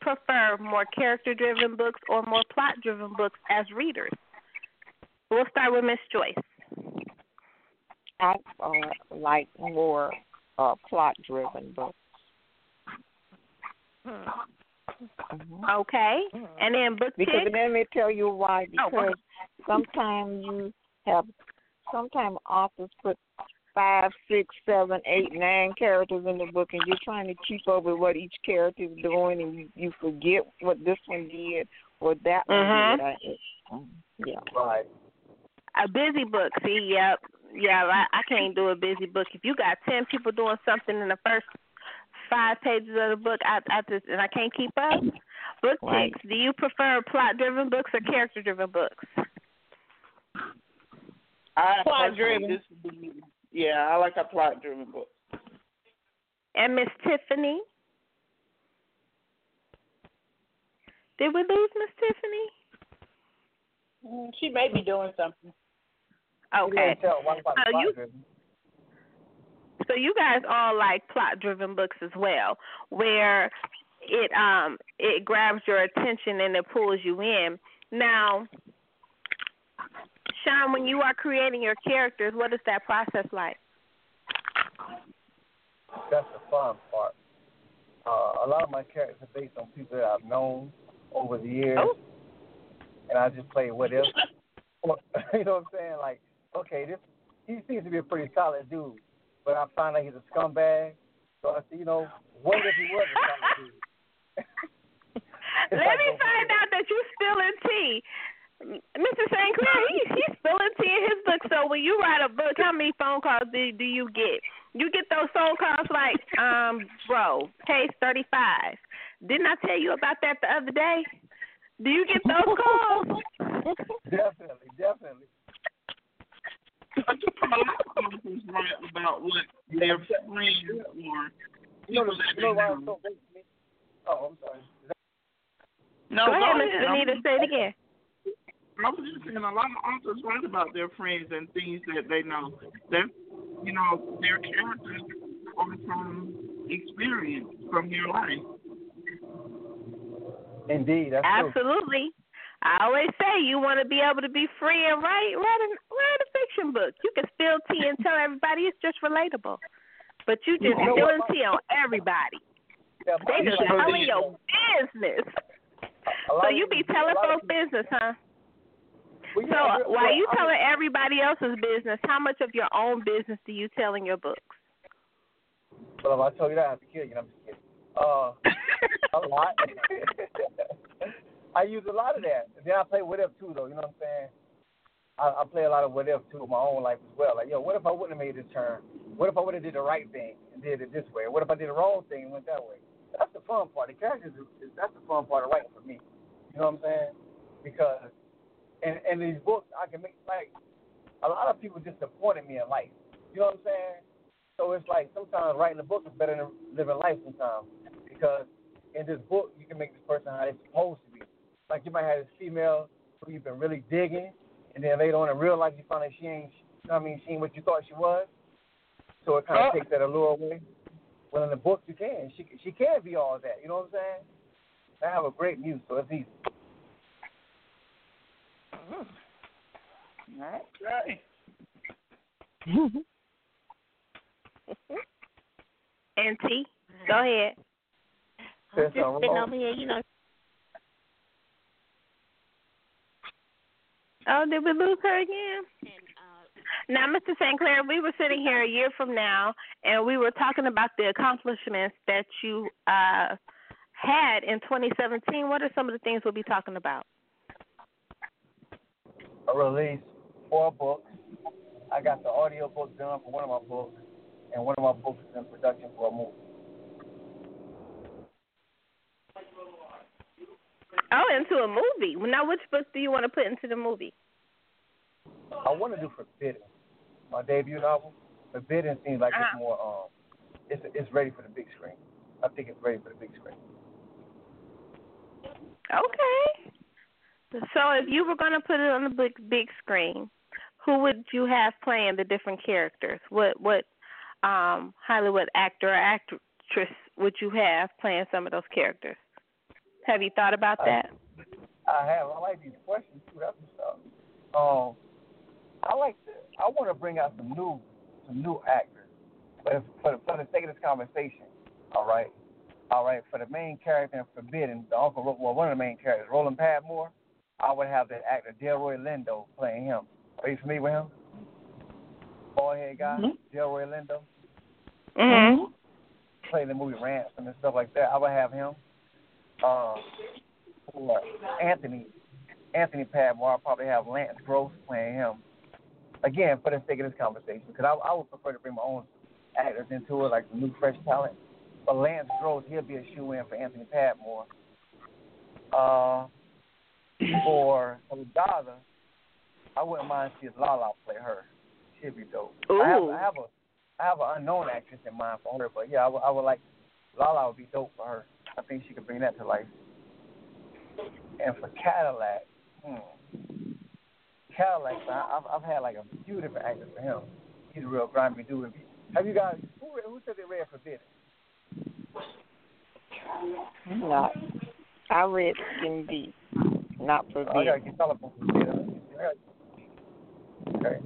prefer more character-driven books or more plot-driven books as readers? We'll start with Miss Joyce.
I uh, like more uh, plot driven books.
Okay. And then book
Because
six.
let me tell you why.
Oh,
Because sometimes you have, sometimes authors put five, six, seven, eight, nine characters in the book, and you're trying to keep up with what each character is doing, and you, you forget what this one did or that one
Mhm.
did. I, um, yeah.
Right.
A busy book. See, yep. Yeah, I, I can't do a busy book. If you got ten people doing something in the first five pages of the book, I, I just and I can't keep up. Book
Right.
six. Do you prefer plot-driven books or character-driven books?
I plot-driven. Yeah, I like a plot driven book.
And Miss Tiffany. Did we lose Miss Tiffany?
Mm, She may be doing something.
Okay.
tell one about the
So you so you guys all like plot driven books as well, where it um it grabs your attention and it pulls you in. Now, Shaun, when you are creating your characters, what is that process like?
That's the fun part. Uh, a lot of my characters are based on people that I've known over the years,
Oh.
and I just play what if. you know what I'm saying? Like, okay, this he seems to be a pretty solid dude, but I find out he's a scumbag. So I said, you know, what if he was a solid dude?
Let me find out that you spilling tea. Mr. Sinclair, he, he's spilling tea in his book. So when you write a book, how many phone calls do do you get? You get those phone calls like, um, bro, page thirty five. Didn't I tell you about that the other day? Do you get those calls?
definitely, definitely.
I just a lot of authors write about what their friends or
You know,
people
the,
that
you know
they know.
I'm so big? Oh, I'm sorry. Is
No,
Go ahead, Miss
ahead. I'm
Benita. Say it again.
I was just saying a lot of authors write about their friends and things that they know. That you know, their characters are from experience from their life.
Indeed, that's true.
I always say you want to be able to be free and write write a, write a fiction book. You can spill tea and tell everybody it's just relatable, but you just
You know
spilling tea on everybody.
Yeah,
They just telling your business. So you be telling
a lot of
folks business, huh?
Well,
So
yeah, well,
while you
I mean-
telling everybody else's business, how much of your own business do you tell in your books?
Well, if I told you that, I have to kill you. I'm just kidding. Uh, a lot. I use a lot of that. Then I play what if too, though. You know what I'm saying? I, I play a lot of what if too in my own life as well. Like, yo, what if I wouldn't have made this turn? What if I would have did the right thing and did it this way? What if I did the wrong thing and went that way? That's the fun part. The characters, is, that's the fun part of writing for me. You know what I'm saying? Because in in these books, I can make like a lot of people disappointed me in life. You know what I'm saying? So it's like sometimes writing a book is better than living life sometimes because in this book you can make this person how they're supposed to. Like you might have this female who you've been really digging, and then later on in real life you find out she ain't, you know what I mean, she ain't what you thought she was. So it kind of
Oh.
takes that allure away. Well, in the book you can. She she can be all that. You know what I'm saying? I have a great muse, so it's easy.
Okay.
And T, go ahead.
I'm just sitting over here, you know.
Oh, did we lose her again? Now, Mr. Sinclair, we were sitting here a year from now, and we were talking about the accomplishments that you uh, had in 2017. What are some of the things we'll be talking about?
I released four books. I got the audio book done for one of my books, and one of my books is in production for a movie.
Oh, into a movie. Now, which book do you want to put into the movie?
I want to do Forbidden, my debut novel. Forbidden seems like
Uh-huh.
it's more um, it's it's ready for the big screen. I think it's ready for the big screen.
Okay. So, if you were going to put it on the big big screen, who would you have playing the different characters? What what um Hollywood actor or actress would you have playing some of those characters? Have you thought about that?
I have. I like these questions too. That's what's up. Um, I like to. I want to bring out some new, some new actors, but if, for the, for the sake of this conversation, all right, all right. For the main character in Forbidden, the uncle, well, one of the main characters, Roland Padmore, I would have the actor Delroy Lindo playing him. Are you familiar with him? Bald head guy, Delroy Lindo,
Mm-hmm.
played the movie Ransom and stuff like that. I would have him. Um, for Anthony, Anthony Padmore, I'll probably have Lance Gross playing him. Again, for the sake of this conversation, because I, I would prefer to bring my own actors into it, like some new fresh talent. But Lance Gross, he'll be a shoe in for Anthony Padmore. Uh, for for I wouldn't mind seeing Lala play her. She'd be dope. I have, I have a I have an unknown actress in mind for her, but yeah, I would, I would like Lala would be dope for her. I think she could bring that to life. And for Cadillac, hmm, Cadillac, I, I've I've had like a few different actors for him. He's a real grimy dude. Have you guys who who said they read Forbidden?
Not. I read Skin Deep, not
Oh, I
Forbidden.
gotta get all up Forbidden. Okay.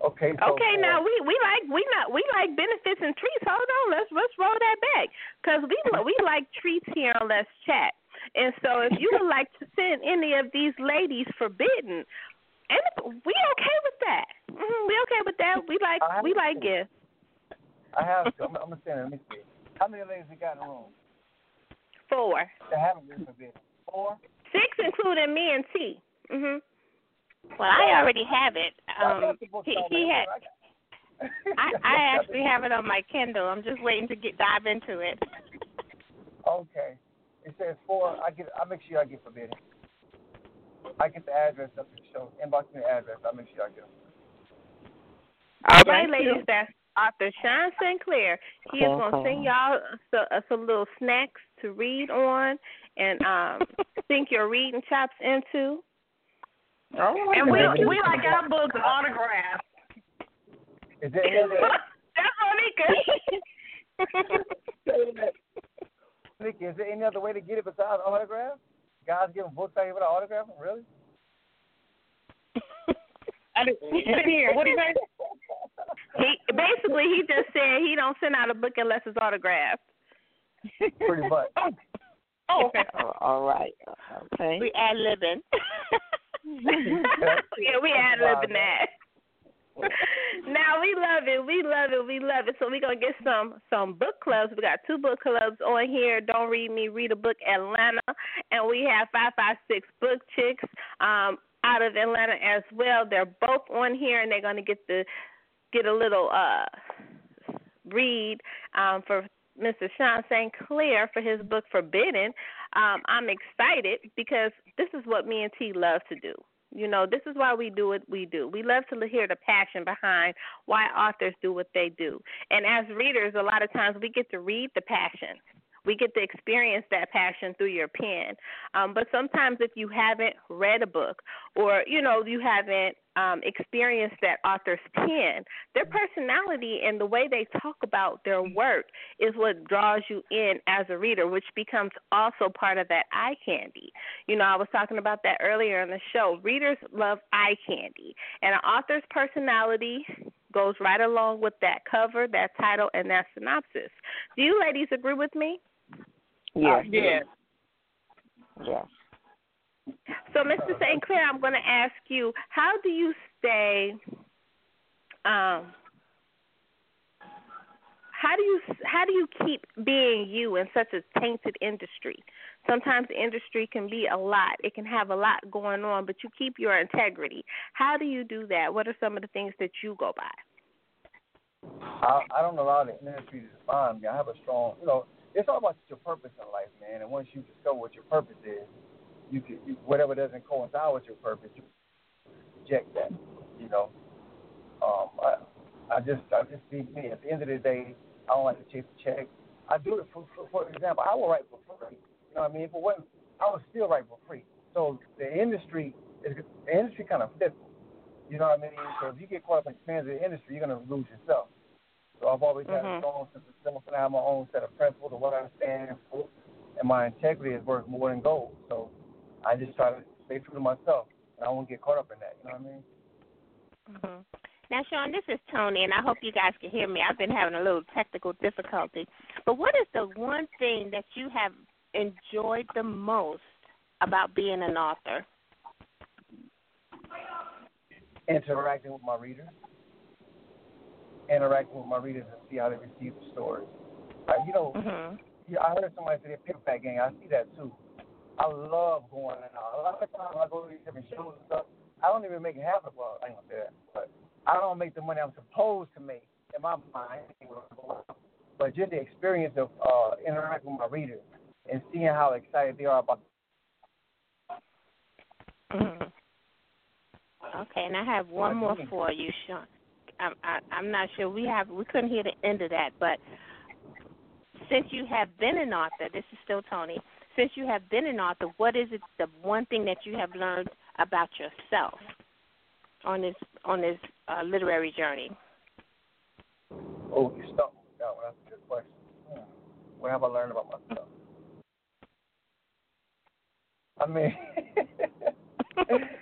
Okay. So
Okay, now we we like we not we like benefits and treats. Hold on, let's let's roll that back because we we like treats here on Let's Chat. And so, if you would like to send any of these ladies forbidden, and we okay with that. hmm we okay with that. We like we like gifts.
I have. I'm, I'm gonna stand. Let me see. How many ladies we got in the room?
Four,
That haven't been forbidden. Four.
six, including me and T. Mhm.
Well, I already have it. Um, he, he had. I, I actually have it on my Kindle. I'm just waiting to get dive into it.
Okay. It says four. I get. I make sure I get forbidden. I get the address up to the show. Inbox me the address. I make sure I get them.
All right,
Thank you.
ladies, that's author Sean St. Clair. He is going to send y'all so, uh, some little snacks to read on and um sink your reading chops into.
And we we like our books autographed.
Is there any other?
That's Monika.
Nikki, is there any other way to get it besides autograph? Guys giving books out here an autograph? Really?
I didn't hear. What do you say?
He basically he just said he don't send out a book unless it's autographed.
Pretty much.
Oh, okay.
Oh, all right. Okay.
We ad libbing.
yeah, we ad libbing that. now we love it, we love it, we love it. So we're gonna get some some book clubs. We got two book clubs on here. Don't read me, read a book Atlanta, and we have five five six book chicks um out of Atlanta as well. They're both on here, and they're gonna get the get a little uh read um for Mr. Sean St. Clair for his book Forbidden. Um, I'm excited because this is what me and T love to do. You know, this is why we do what we do. We love to hear the passion behind why authors do what they do. And as readers, a lot of times we get to read the passion. We get to experience that passion through your pen. Um, but sometimes if you haven't read a book or, you know, you haven't um, experienced that author's pen, their personality and the way they talk about their work is what draws you in as a reader, which becomes also part of that eye candy. You know, I was talking about that earlier in the show. Readers love eye candy, and an author's personality goes right along with that cover, that title, and that synopsis. Do you ladies agree with me?
Yes.
Yes.
Yes.
So, Mr. Sinclair, I'm going to ask you, how do you stay? Um, how do you how do you keep being you in such a tainted industry? Sometimes the industry can be a lot. It can have a lot going on, but you keep your integrity. How do you do that? What are some of the things that you go by?
I, I don't allow the industry to define me. I have a strong, you know, it's all about your purpose in life, man. And once you discover what your purpose is, you can you, whatever doesn't coincide with your purpose, you reject that. You know, um, I, I just I just be me. At the end of the day, I don't like to chase a check. I do it for, for for example. I will write for free. You know what I mean? If it wasn't, I would still write for free. So the industry is the industry kind of fickle. You know what I mean? So if you get caught up in the of the industry, you're gonna lose yourself. So I've always had
Mhm.
a strong sense of self, and I have my own set of principles of what I stand for, and my integrity is worth more than gold. So I just try to stay true to myself, and I won't get caught up in that. You know what I mean?
hmm Now, Shaun, this is Toni, and I hope you guys can hear me. I've been having a little technical difficulty. But what is the one thing that you have enjoyed the most about being an author?
Interacting with my readers, interacting with my readers, and see how they receive the stories. Like, you know,
Mm-hmm.
yeah, I heard somebody say that paperback gang. I see that too. I love going and out. A lot of times I go to these different shows and stuff. I don't even make half of well, I ain't gonna say that, but I don't make the money I'm supposed to make in my mind. But just the experience of uh, interacting with my readers and seeing how excited they are about.
hmm Okay, and I have one more for you, Shaun. I'm I, I'm not sure we have we couldn't hear the end of that, but since you have been an author, this is still Toni. Since you have been an author, what is it the one thing that you have learned about yourself on this on this uh, literary journey?
Oh, you stumped me. That one. That's a good question. Hmm. What have I learned about myself? I mean,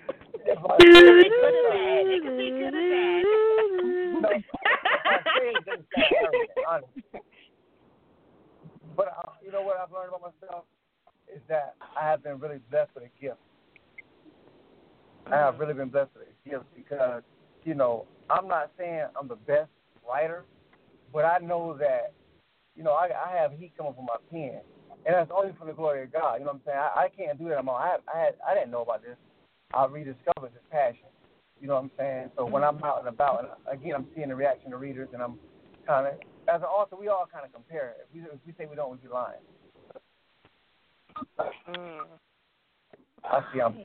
I
bad. It could be good or bad.
no, I. But uh, you know what I've learned about myself is that I have been really blessed with a gift. I have really been blessed with a gift because you know I'm not saying I'm the best writer, but I know that you know I, I have heat coming from my pen, and that's only for the glory of God. You know what I'm saying? I, I can't do that on my own. I I, had, I didn't know about this. I rediscovered this passion. You know what I'm saying? So when I'm out and about, and again, I'm seeing the reaction of readers, and I'm kind of, as an author, we all kind of compare. If we, if we say we don't, we'd be lying.
Mm.
I see. I'm.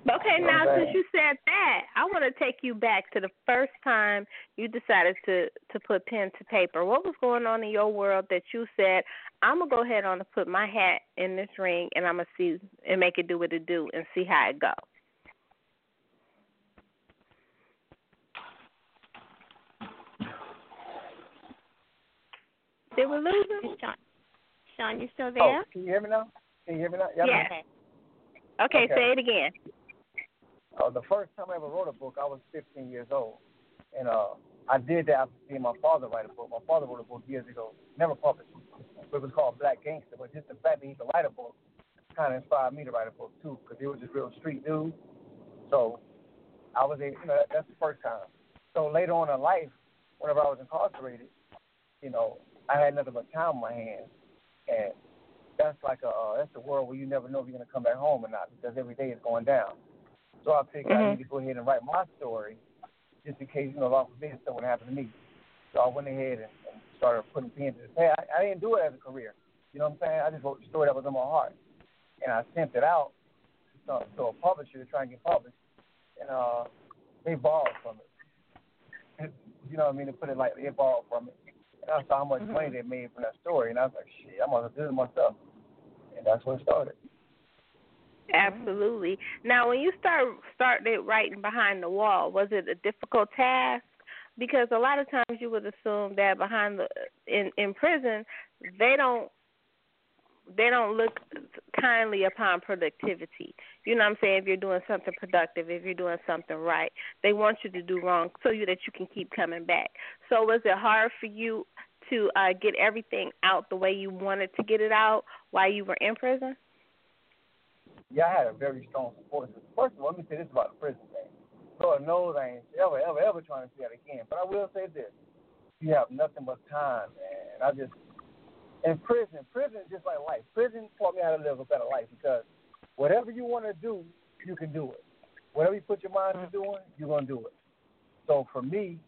Okay,
You know
now
what
since you said that, I want to take you back to the first time you decided to to put pen to paper. What was going on in your world that you said, "I'm gonna go ahead on and put my hat in this ring, and I'm gonna see and make it do what it do, and see how it go." Did we lose him?
Shaun, Shaun, you still there?
Oh,
there?
can you hear me now? Can you hear me now? Yeah.
Yes. Okay,
Okay.
say it again.
Uh, the first time I ever wrote a book, I was 15 years old, and uh, I did that after seeing my father write a book. My father wrote a book years ago, never published, it was called Black Gangster. But just the fact that he could write a book kind of inspired me to write a book too, because it was just real street news. So I was, a, you know, that's the first time. So later on in life, whenever I was incarcerated, you know, I had nothing but time on my hands, and that's like a uh, that's a world where you never know if you're gonna come back home or not because every day is going down. So I figured I
Mhm.
need to go ahead and write my story, just in case you know, God forbid something happened to me. So I went ahead and, and started putting pen to the pad. I, I didn't do it as a career. You know what I'm saying? I just wrote the story that was in my heart, and I sent it out to, to a publisher to try and get published, and uh, they borrowed from it. You know what I mean? To put it like they borrowed from it. And I saw how much money they made from that story, and I was like, shit, I'm gonna do it myself. And that's where it started.
Absolutely. Now, when you start started writing behind the wall, was it a difficult task? Because a lot of times you would assume that behind the in in prison, they don't they don't look kindly upon productivity. You know what I'm saying? If you're doing something productive, if you're doing something right, they want you to do wrong so you that you can keep coming back. So was it hard for you to uh get everything out the way you wanted to get it out while you were in prison?
Yeah, I had a very strong support system. First of all, let me say this about the prison thing. Lord knows I ain't ever, ever, ever trying to see that again. But I will say this: you have nothing but time, man. I just in prison, prison is just like life. Prison taught me how to live a better life because whatever you want to do, you can do it. Whatever you put your mind to doing, you're gonna do it. So for me,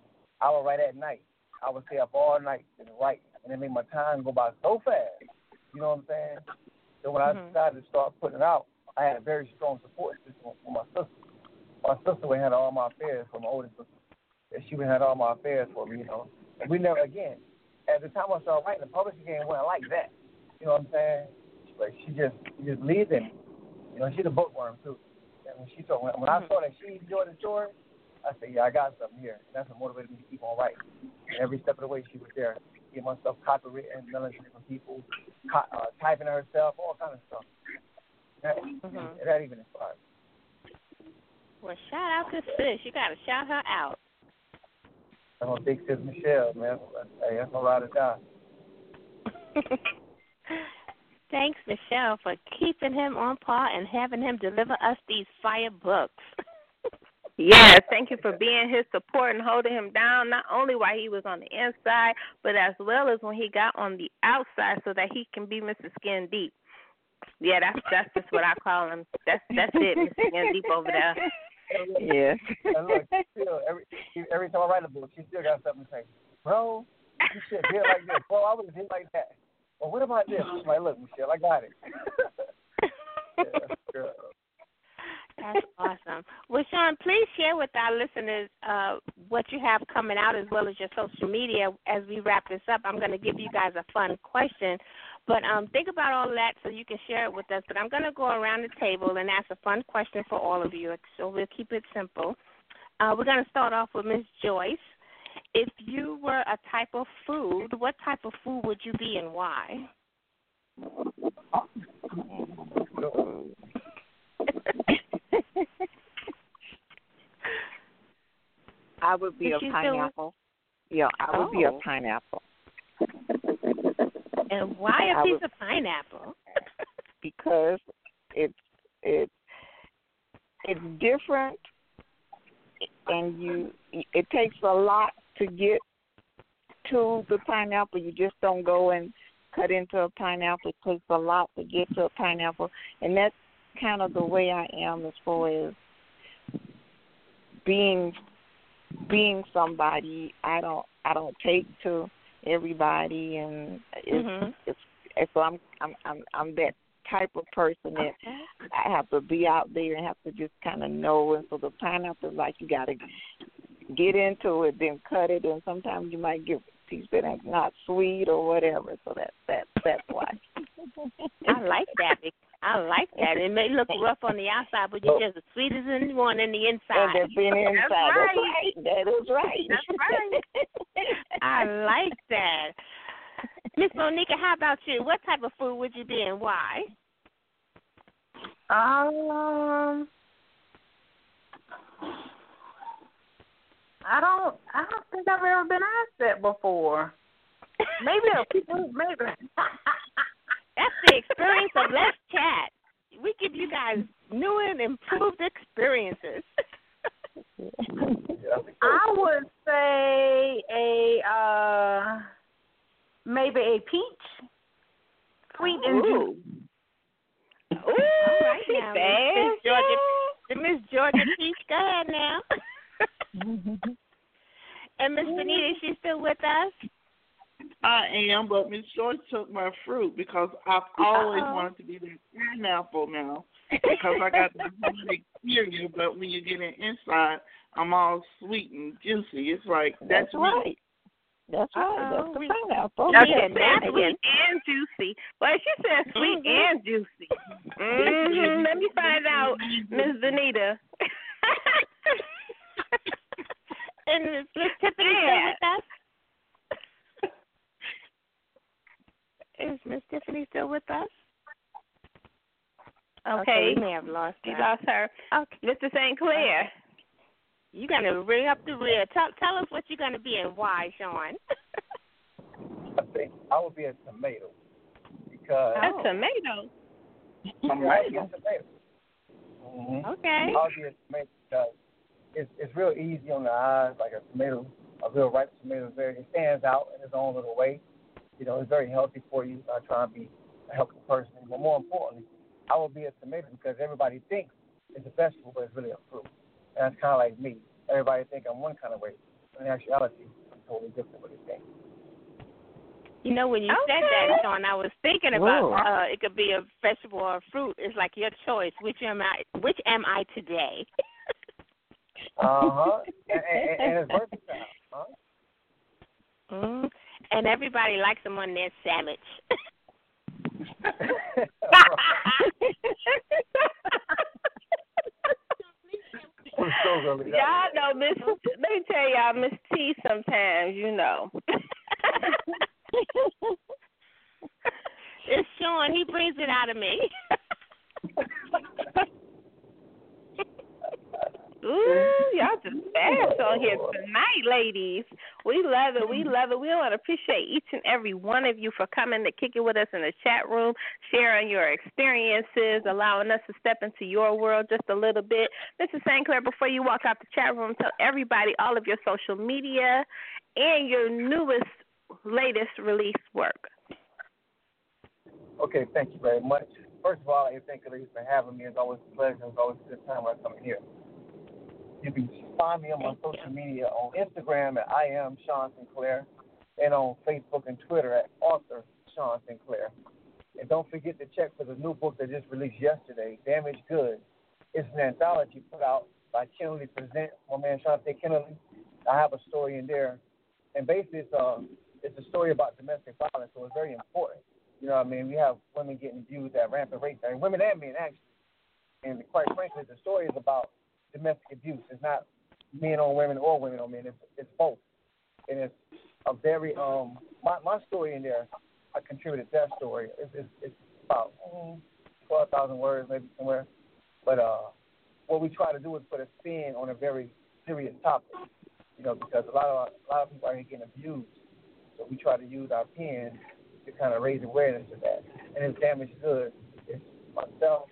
I would write at night. I would stay up all night and write, and it made my time go by so fast. You know what I'm saying? So when I mm-hmm. decided to start putting it out, I had a very strong support system from my sister. My sister would handle all my affairs for my oldest sister. And she would handle all my affairs for me, you know. And we never again. At the time I started writing, the publishing game wasn't like that. You know what I'm saying? Like she just she just leads in. You know, she's a bookworm too. And when she told when, when I saw that she enjoyed the story, I said, Yeah, I got something here. And that's what motivated me to keep on writing. And every step of the way she was there, getting my stuff copywritten, mailing to different people, co- uh, typing herself, all kind of stuff. That,
Mhm.
that even inspired. me.
Well, shout out to sis. You got to shout her out.
I'm a big sis Michelle, man. Hey, that's a lot of time.
Thanks, Michelle, for keeping him on par and having him deliver us these fire books.
Yes, thank you for being his support and holding him down, not only while he was on the inside, but as well as when he got on the outside so that he can be Mr. Skin Deep. Yeah, that's that's just what I call him. That's that's it, Mr. Skin Deep over there.
Yeah.
And look, still, every every time I write a book, she still got something to say. Bro, you should hit like this. Bro, I would have hit like that. Well, what about this? I'm like, look, Michelle, I got it. yeah, girl.
That's awesome. Well, Shaun, please share with our listeners uh, what you have coming out as well as your social media. As we wrap this up, I'm going to give you guys a fun question. But um, think about all that so you can share it with us. But I'm going to go around the table and ask a fun question for all of you. So we'll keep it simple. Uh, we're going to start off with Miss Joyce. If you were a type of food, what type of food would you be and why?
I would be
Did
a pineapple. Yeah, I would be a
Oh.
pineapple
And why a piece
would-
of pineapple?
because it's it's it's different, and you it takes a lot to get to the pineapple. You just don't go and cut into a pineapple. It takes a lot to get to a pineapple, and that's kind of the way I am as far as being being somebody. I don't I don't take to everybody, and it's,
Mhm.
it's and so I'm I'm I'm I'm that type of person that I have to be out there and have to just kind of know. And so the pineapple is like you got to get into it, then cut it, and sometimes you might get a piece that's not sweet or whatever. So that that that's why.
I like that. I like that. It may look rough on the outside, but you're just as sweet as anyone in the inside.
And that's in the inside.
That's
That's
right.
right. That is right.
That's right. I like that. Miss Monika, how about you? What type of food would you be and why?
Um, I don't. I don't think I've ever been asked that before. Maybe a maybe.
That's the experience of Let's Chat. We give you guys new and improved experiences.
I would say a uh maybe a peach, sweet and
Ooh.
juicy.
Ooh,
All right
she
now, Miss
fast.
Georgia, Miss Georgia Peach. Go ahead now. and Miss Benita, is she still with us?
I am, but Miss Joyce took my fruit because I've always
Uh-oh.
wanted to be that pineapple now because I got the honey exterior, but when you get it inside, I'm all sweet and juicy. It's like that's,
That's right. That's right.
Uh-oh.
That's the pineapple.
That's
Yeah,
said sweet and juicy. Well, she said sweet
Mhm.
and juicy. hmm Let me find out, Miss Benita.
and is Miss Tiffany still with us? Is Miss Tiffany still with us?
Okay.
okay we may have lost
You
her.
lost her.
Okay.
Mr. Sinclair.
You're gonna ring up the rear. Tell tell us what you're gonna be and why, Shaun.
I think I would be a tomato because
A tomato.
I like a tomato. Mm-hmm.
Okay.
I'll be a tomato because it's it's real easy on the eyes, like a tomato, a real ripe tomato. is Very, it stands out in its own little way. You know, it's very healthy for you. I try and be a healthy person, but more importantly, I will be a tomato because everybody thinks it's a vegetable, but it's really a fruit. And that's kind of like me. Everybody think I'm one kind of way, but in actuality, I'm totally different what they think.
You know, when you
Okay.
said that, Shaun, I was thinking about
Ooh.
uh it could be a vegetable or a fruit. It's like your choice. Which am I? Which am I today?
Uh huh. and, and, and it's versatile. Huh?
mm And everybody likes them on their sandwich.
Y'all know Miss. Let me tell y'all, Miss T. Sometimes you know.
it's Shaun. He brings it out of me.
Ooh, y'all just fast on here tonight, ladies. We love it. We love it. We want to appreciate each and every one of you for coming to kick it with us in the chat room, sharing your experiences, allowing us to step into your world just a little bit. Mrs. Sinclair, before you walk out the chat room, tell everybody all of your social media and your newest, latest release work.
Okay, thank you very much. First of all, I thank you for having me. It's always a pleasure. It's always a good time when I come here. You can find me on my social media on Instagram at I am Shaun Sinclair and on Facebook and Twitter at author Shaun Sinclair. And don't forget to check for the new book that just released yesterday, Damaged Goods. It's an anthology put out by Kennedy Present, my man Shante Kennedy. I have a story in there. And basically it's a, it's a story about domestic violence, so it's very important. You know what I mean? We have women getting abused at rampant rates, and women and men actually. And quite frankly, the story is about domestic abuse. It's not men on women or women on men. It's it's both, and it's a very um my my story in there. I contributed that story. It's it's, it's about mm, twelve thousand words maybe somewhere, but uh, what we try to do is put a spin on a very serious topic. You know, because a lot of a lot of people are getting abused, so we try to use our pen to kind of raise awareness of that. And it's damaged goods. It's myself,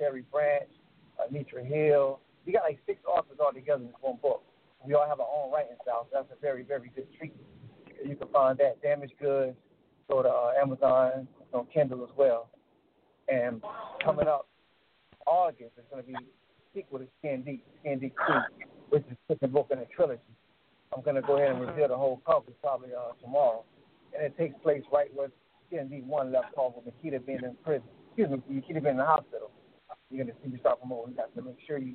Terry Branch, Anitra Hill, we got like six authors all together in this one book. We all have our own writing style, so that's a very, very good treatment. You can find that Damaged Goods, go to uh, Amazon, on Kindle as well. And coming up August, it's going to be sequel to Skin Deep, Skin Deep 2, which is the book in a trilogy. I'm going to go ahead and reveal the whole cover probably uh, tomorrow. And it takes place right where Deep 1 left off with Nikita being in prison. Excuse me, Nikita being in the hospital. You're going to see me start promoting. Have to make sure you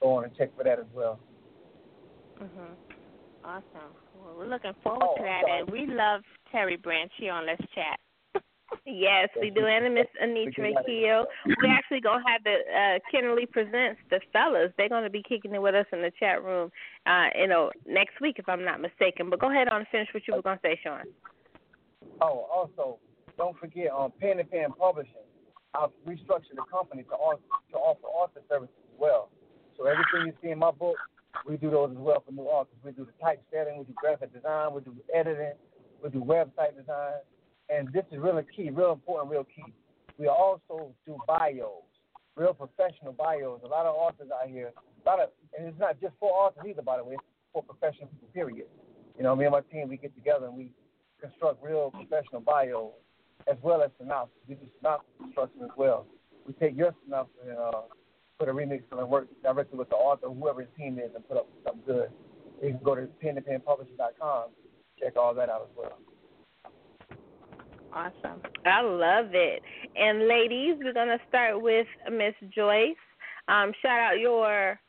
go on and check for that as well.
Mhm. Awesome. Well, we're looking forward
Oh,
to that,
sorry.
and we love Terry Branch here on Let's Chat.
Yes, we do. And Miss Anitra Hill. We actually gonna have the uh Kennedy presents the fellas. They're gonna be kicking it with us in the chat room, uh, you know, next week if I'm not mistaken. But go ahead on and finish what you were gonna say, Shaun.
Oh, also, don't forget on Pen and Pen Publishing, I've restructured the company to, author, to offer author services as well. So everything you see in my book, we do those as well for new authors. We do the typesetting, we do graphic design, we do editing, we do website design, and this is really key, real important, real key. We also do bios, real professional bios. A lot of authors out here, a lot of, and it's not just for authors either, by the way. It's for professional people, period. You know, me and my team, we get together and we construct real professional bios as well as synopsis. We do synopsis construction as well. We take your synopsis and uh, put a remix on and work directly with the author, whoever his team is, and put up something good. You can go to penandpenpublishing.com, check all that out as well.
Awesome. I love it. And ladies, we're gonna start with Miss Joyce. Um, shout out your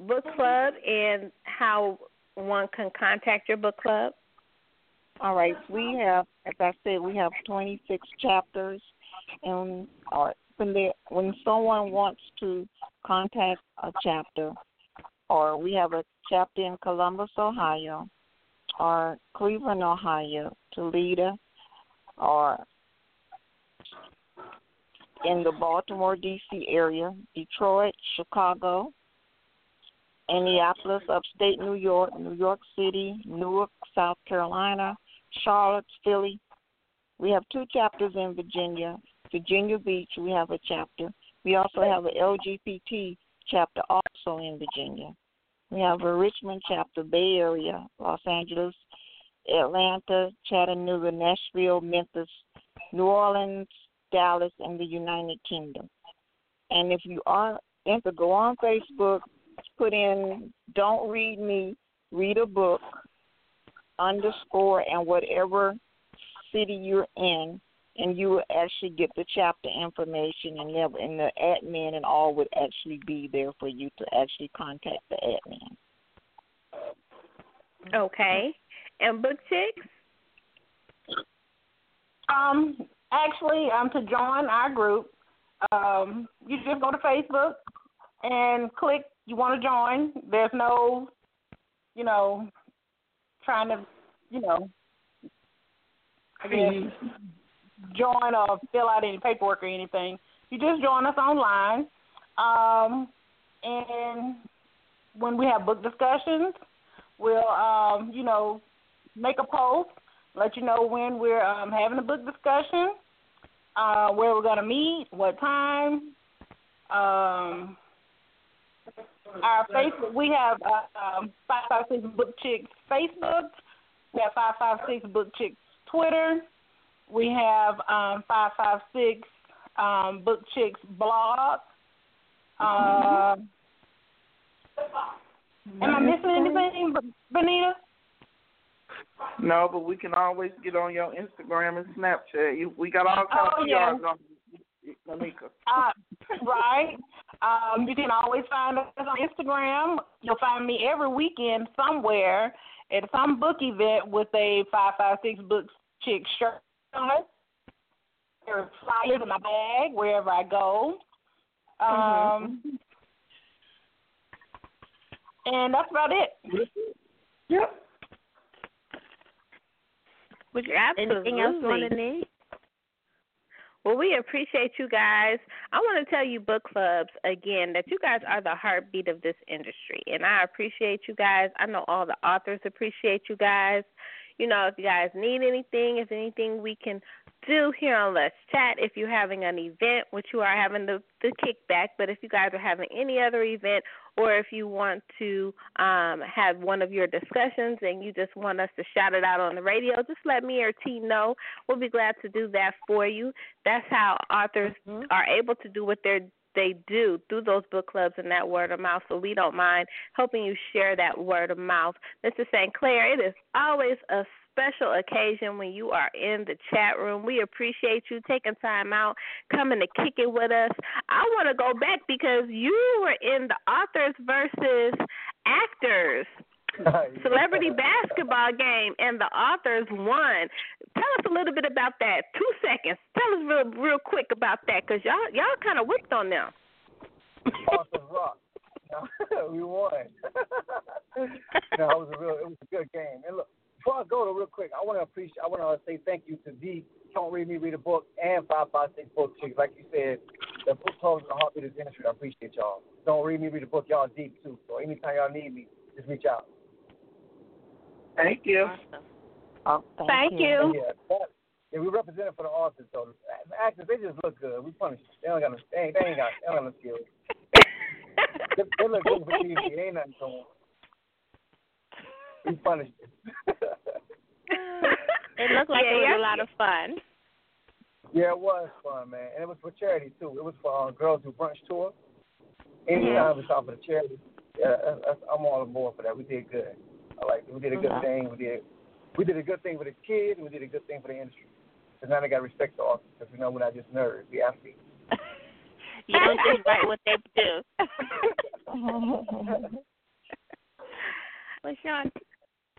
book club and how one can contact your book club.
All right, we have, as I said, we have 26 chapters, and or when they when someone wants to contact a chapter, or we have a chapter in Columbus, Ohio, or Cleveland, Ohio, Toledo, or in the Baltimore, D.C. area, Detroit, Chicago, Indianapolis, upstate New York, New York City, Newark, South Carolina, Charlotte, Philly. We have two chapters in Virginia. Virginia Beach, we have a chapter. We also have an LGBT chapter also in Virginia. We have a Richmond chapter, Bay Area, Los Angeles, Atlanta, Chattanooga, Nashville, Memphis, New Orleans, Dallas, and the United Kingdom. And if you are enter, go on Facebook, put in "Don't read me, read a book," underscore, and whatever city you're in, and you will actually get the chapter information, and the, and the admin and all would actually be there for you to actually contact the admin.
Okay. And book chicks?
Um, actually, um, to join our group, um, you just go to Facebook and click you want to join. There's no, you know, trying to, you know, I guess, join or fill out any paperwork or anything. You just join us online. Um, and when we have book discussions, we'll, um, you know, make a post, let you know when we're um, having a book discussion, uh, where we're going to meet, what time. Um, our Facebook, we have uh, um, 556 Book Chicks Facebook. We have 556 Book Chicks Twitter. We have um, 556 um, Book Chicks blog. Uh, am I missing anything, Benita?
No, but we can always get on your Instagram and Snapchat. You, we got all kinds
oh,
of
yeah.
yards on Monika.
Uh, right. Um, you can always find us on Instagram. You'll find me every weekend somewhere at some book event with a 556 Books Chick shirt on it. There are flyers in my bag wherever I go. Um,
Mm-hmm.
And that's about it.
Yep.
Which Anything else you want to need? Well, we appreciate you guys. I want to tell you, book clubs, again, that you guys are the heartbeat of this industry. And I appreciate you guys. I know all the authors appreciate you guys. You know, if you guys need anything, if anything we can do here on Let's Chat, if you're having an event, which you are having the, the kickback, but if you guys are having any other event or if you want to um, have one of your discussions and you just want us to shout it out on the radio, just let me or T know. We'll be glad to do that for you. That's how authors mm-hmm. are able to do what they're they do through those book clubs and that word of mouth. So we don't mind helping you share that word of mouth. Mr. Sinclair, it is always a special occasion when you are in the chat room. We appreciate you taking time out, coming to kick it with us. I want to go back because you were in the authors versus actors. celebrity basketball game and the authors won. Tell us a little bit about that. Two seconds. Tell us real real quick about that because y'all y'all kind of whipped on them.
Awesome rock. we won. no, it was a real it was a good game. And look, before I go to real quick, I want to appreciate. I want to say thank you to D. Don't read me, read a book, and five five six book chicks. Like you said, the book clubs are the heartbeat of the industry. I appreciate y'all. Don't read me, read a book. Y'all deep too. So anytime y'all need me, just reach out.
Thank you.
Oh,
thank,
thank
you.
Yeah, yeah, we represented for the authors though. The actors, they just look good. We punish them. They don't got no, they ain't, they ain't got, they don't got no skills. they, they look good for TV. They ain't nothing to them. We punished them.
it looked like
yeah,
it was
yeah.
a lot of fun.
Yeah, it was fun, man, and it was for charity too. It was for uh, Girls Who Brunch Tour. Anytime we talk for the charity, yeah, that's, that's, I'm all aboard for that. We did good. I like. We did a good thing. We did we did a good thing for the kids, and we did a good thing for the industry. Because now they got respect to us, because we know we're not just nerds, we athletes.
you don't just write what they do. well, Shaun,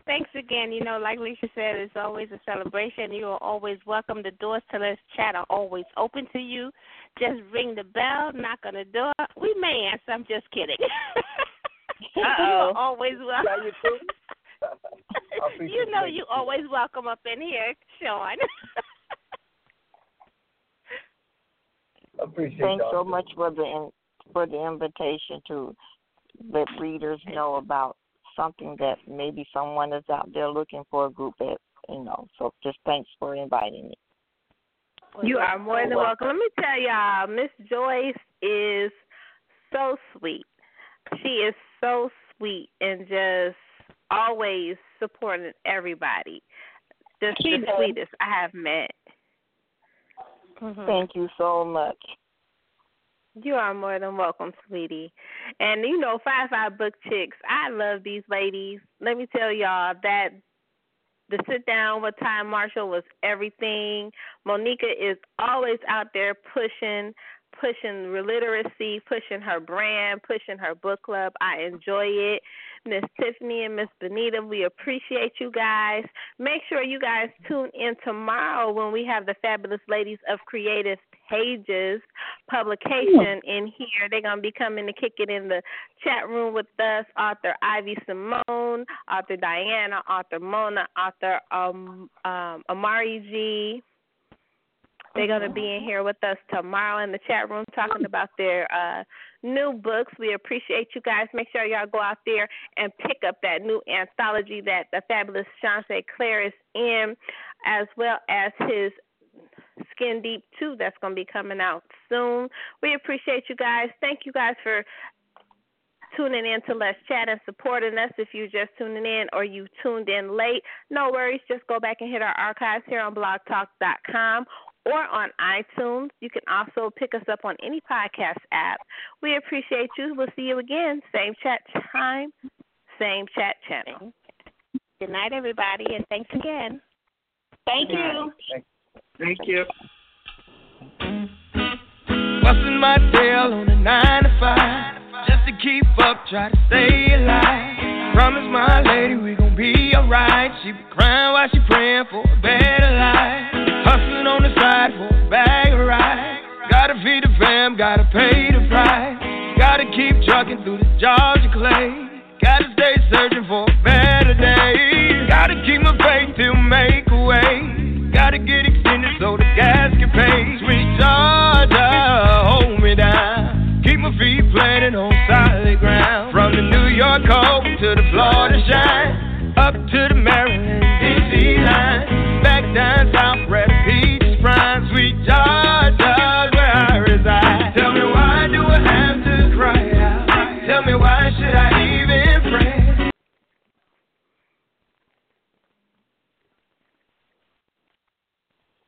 thanks again. You know, like Lisa said, it's always a celebration. You are always welcome. The doors to Let's Chat are always open to you. Just ring the bell, knock on the door. We may answer. I'm just kidding. you are always welcome. You know you always welcome up in here, Shaun.
appreciate
Thanks so much for the in, for the invitation to let readers know about something that maybe someone is out there looking for a group that you know. So just thanks for inviting me.
You are more than welcome. Let me tell y'all, Miss Joyce is so sweet. She is so sweet and just always supporting everybody. Just
She
the
does.
sweetest I have met. Mm-hmm.
Thank you so much.
You are more than welcome, sweetie. And you know, Five Five Book Chicks, I love these ladies. Let me tell y'all that the sit down with Ty Marshall was everything. Monika is always out there pushing, pushing literacy, pushing her brand, pushing her book club. I enjoy it. Miss Tiffany and Miss Benita, we appreciate you guys. Make sure you guys tune in tomorrow when we have the Fabulous Ladies of Creative Pages publication in here. They're going to be coming to kick it in the chat room with us. Author Ivy Simone, author Diana, author Mona, author um, um, Amari G. They're going to be in here with us tomorrow in the chat room talking about their uh, new books. We appreciate you guys. Make sure y'all go out there and pick up that new anthology that the fabulous Shaun Sinclair is in, as well as his Skin Deep 2 that's going to be coming out soon. We appreciate you guys. Thank you guys for tuning in to Let's Chat and supporting us. If you're just tuning in or you tuned in late, no worries. Just go back and hit our archives here on blogtalk.com or on iTunes. You can also pick us up on any podcast app. We appreciate you. We'll see you again. Same chat time, same chat channel.
Good night, everybody, and thanks again.
Thank you.
Thank you.
Busting my tail on a nine to five. Just to keep up, try to stay alive. Promise my lady we gon' be alright. She be crying while she praying for a better life. Hustling on the side for a bag of rice. Gotta feed the fam, gotta pay the price. Gotta keep trucking through the Georgia clay. Gotta stay searching for a better day. Gotta keep my faith till make a way. Gotta get extended so the gas can pay. Sweet Georgia, hold me down. Keep my feet planted on solid ground. From the New York cold to the Florida shine up to the Maryland, D.C. line, back down south, red peach, prime, sweet Georgia, where I reside. Tell me why do I have to cry out? Tell me why should I?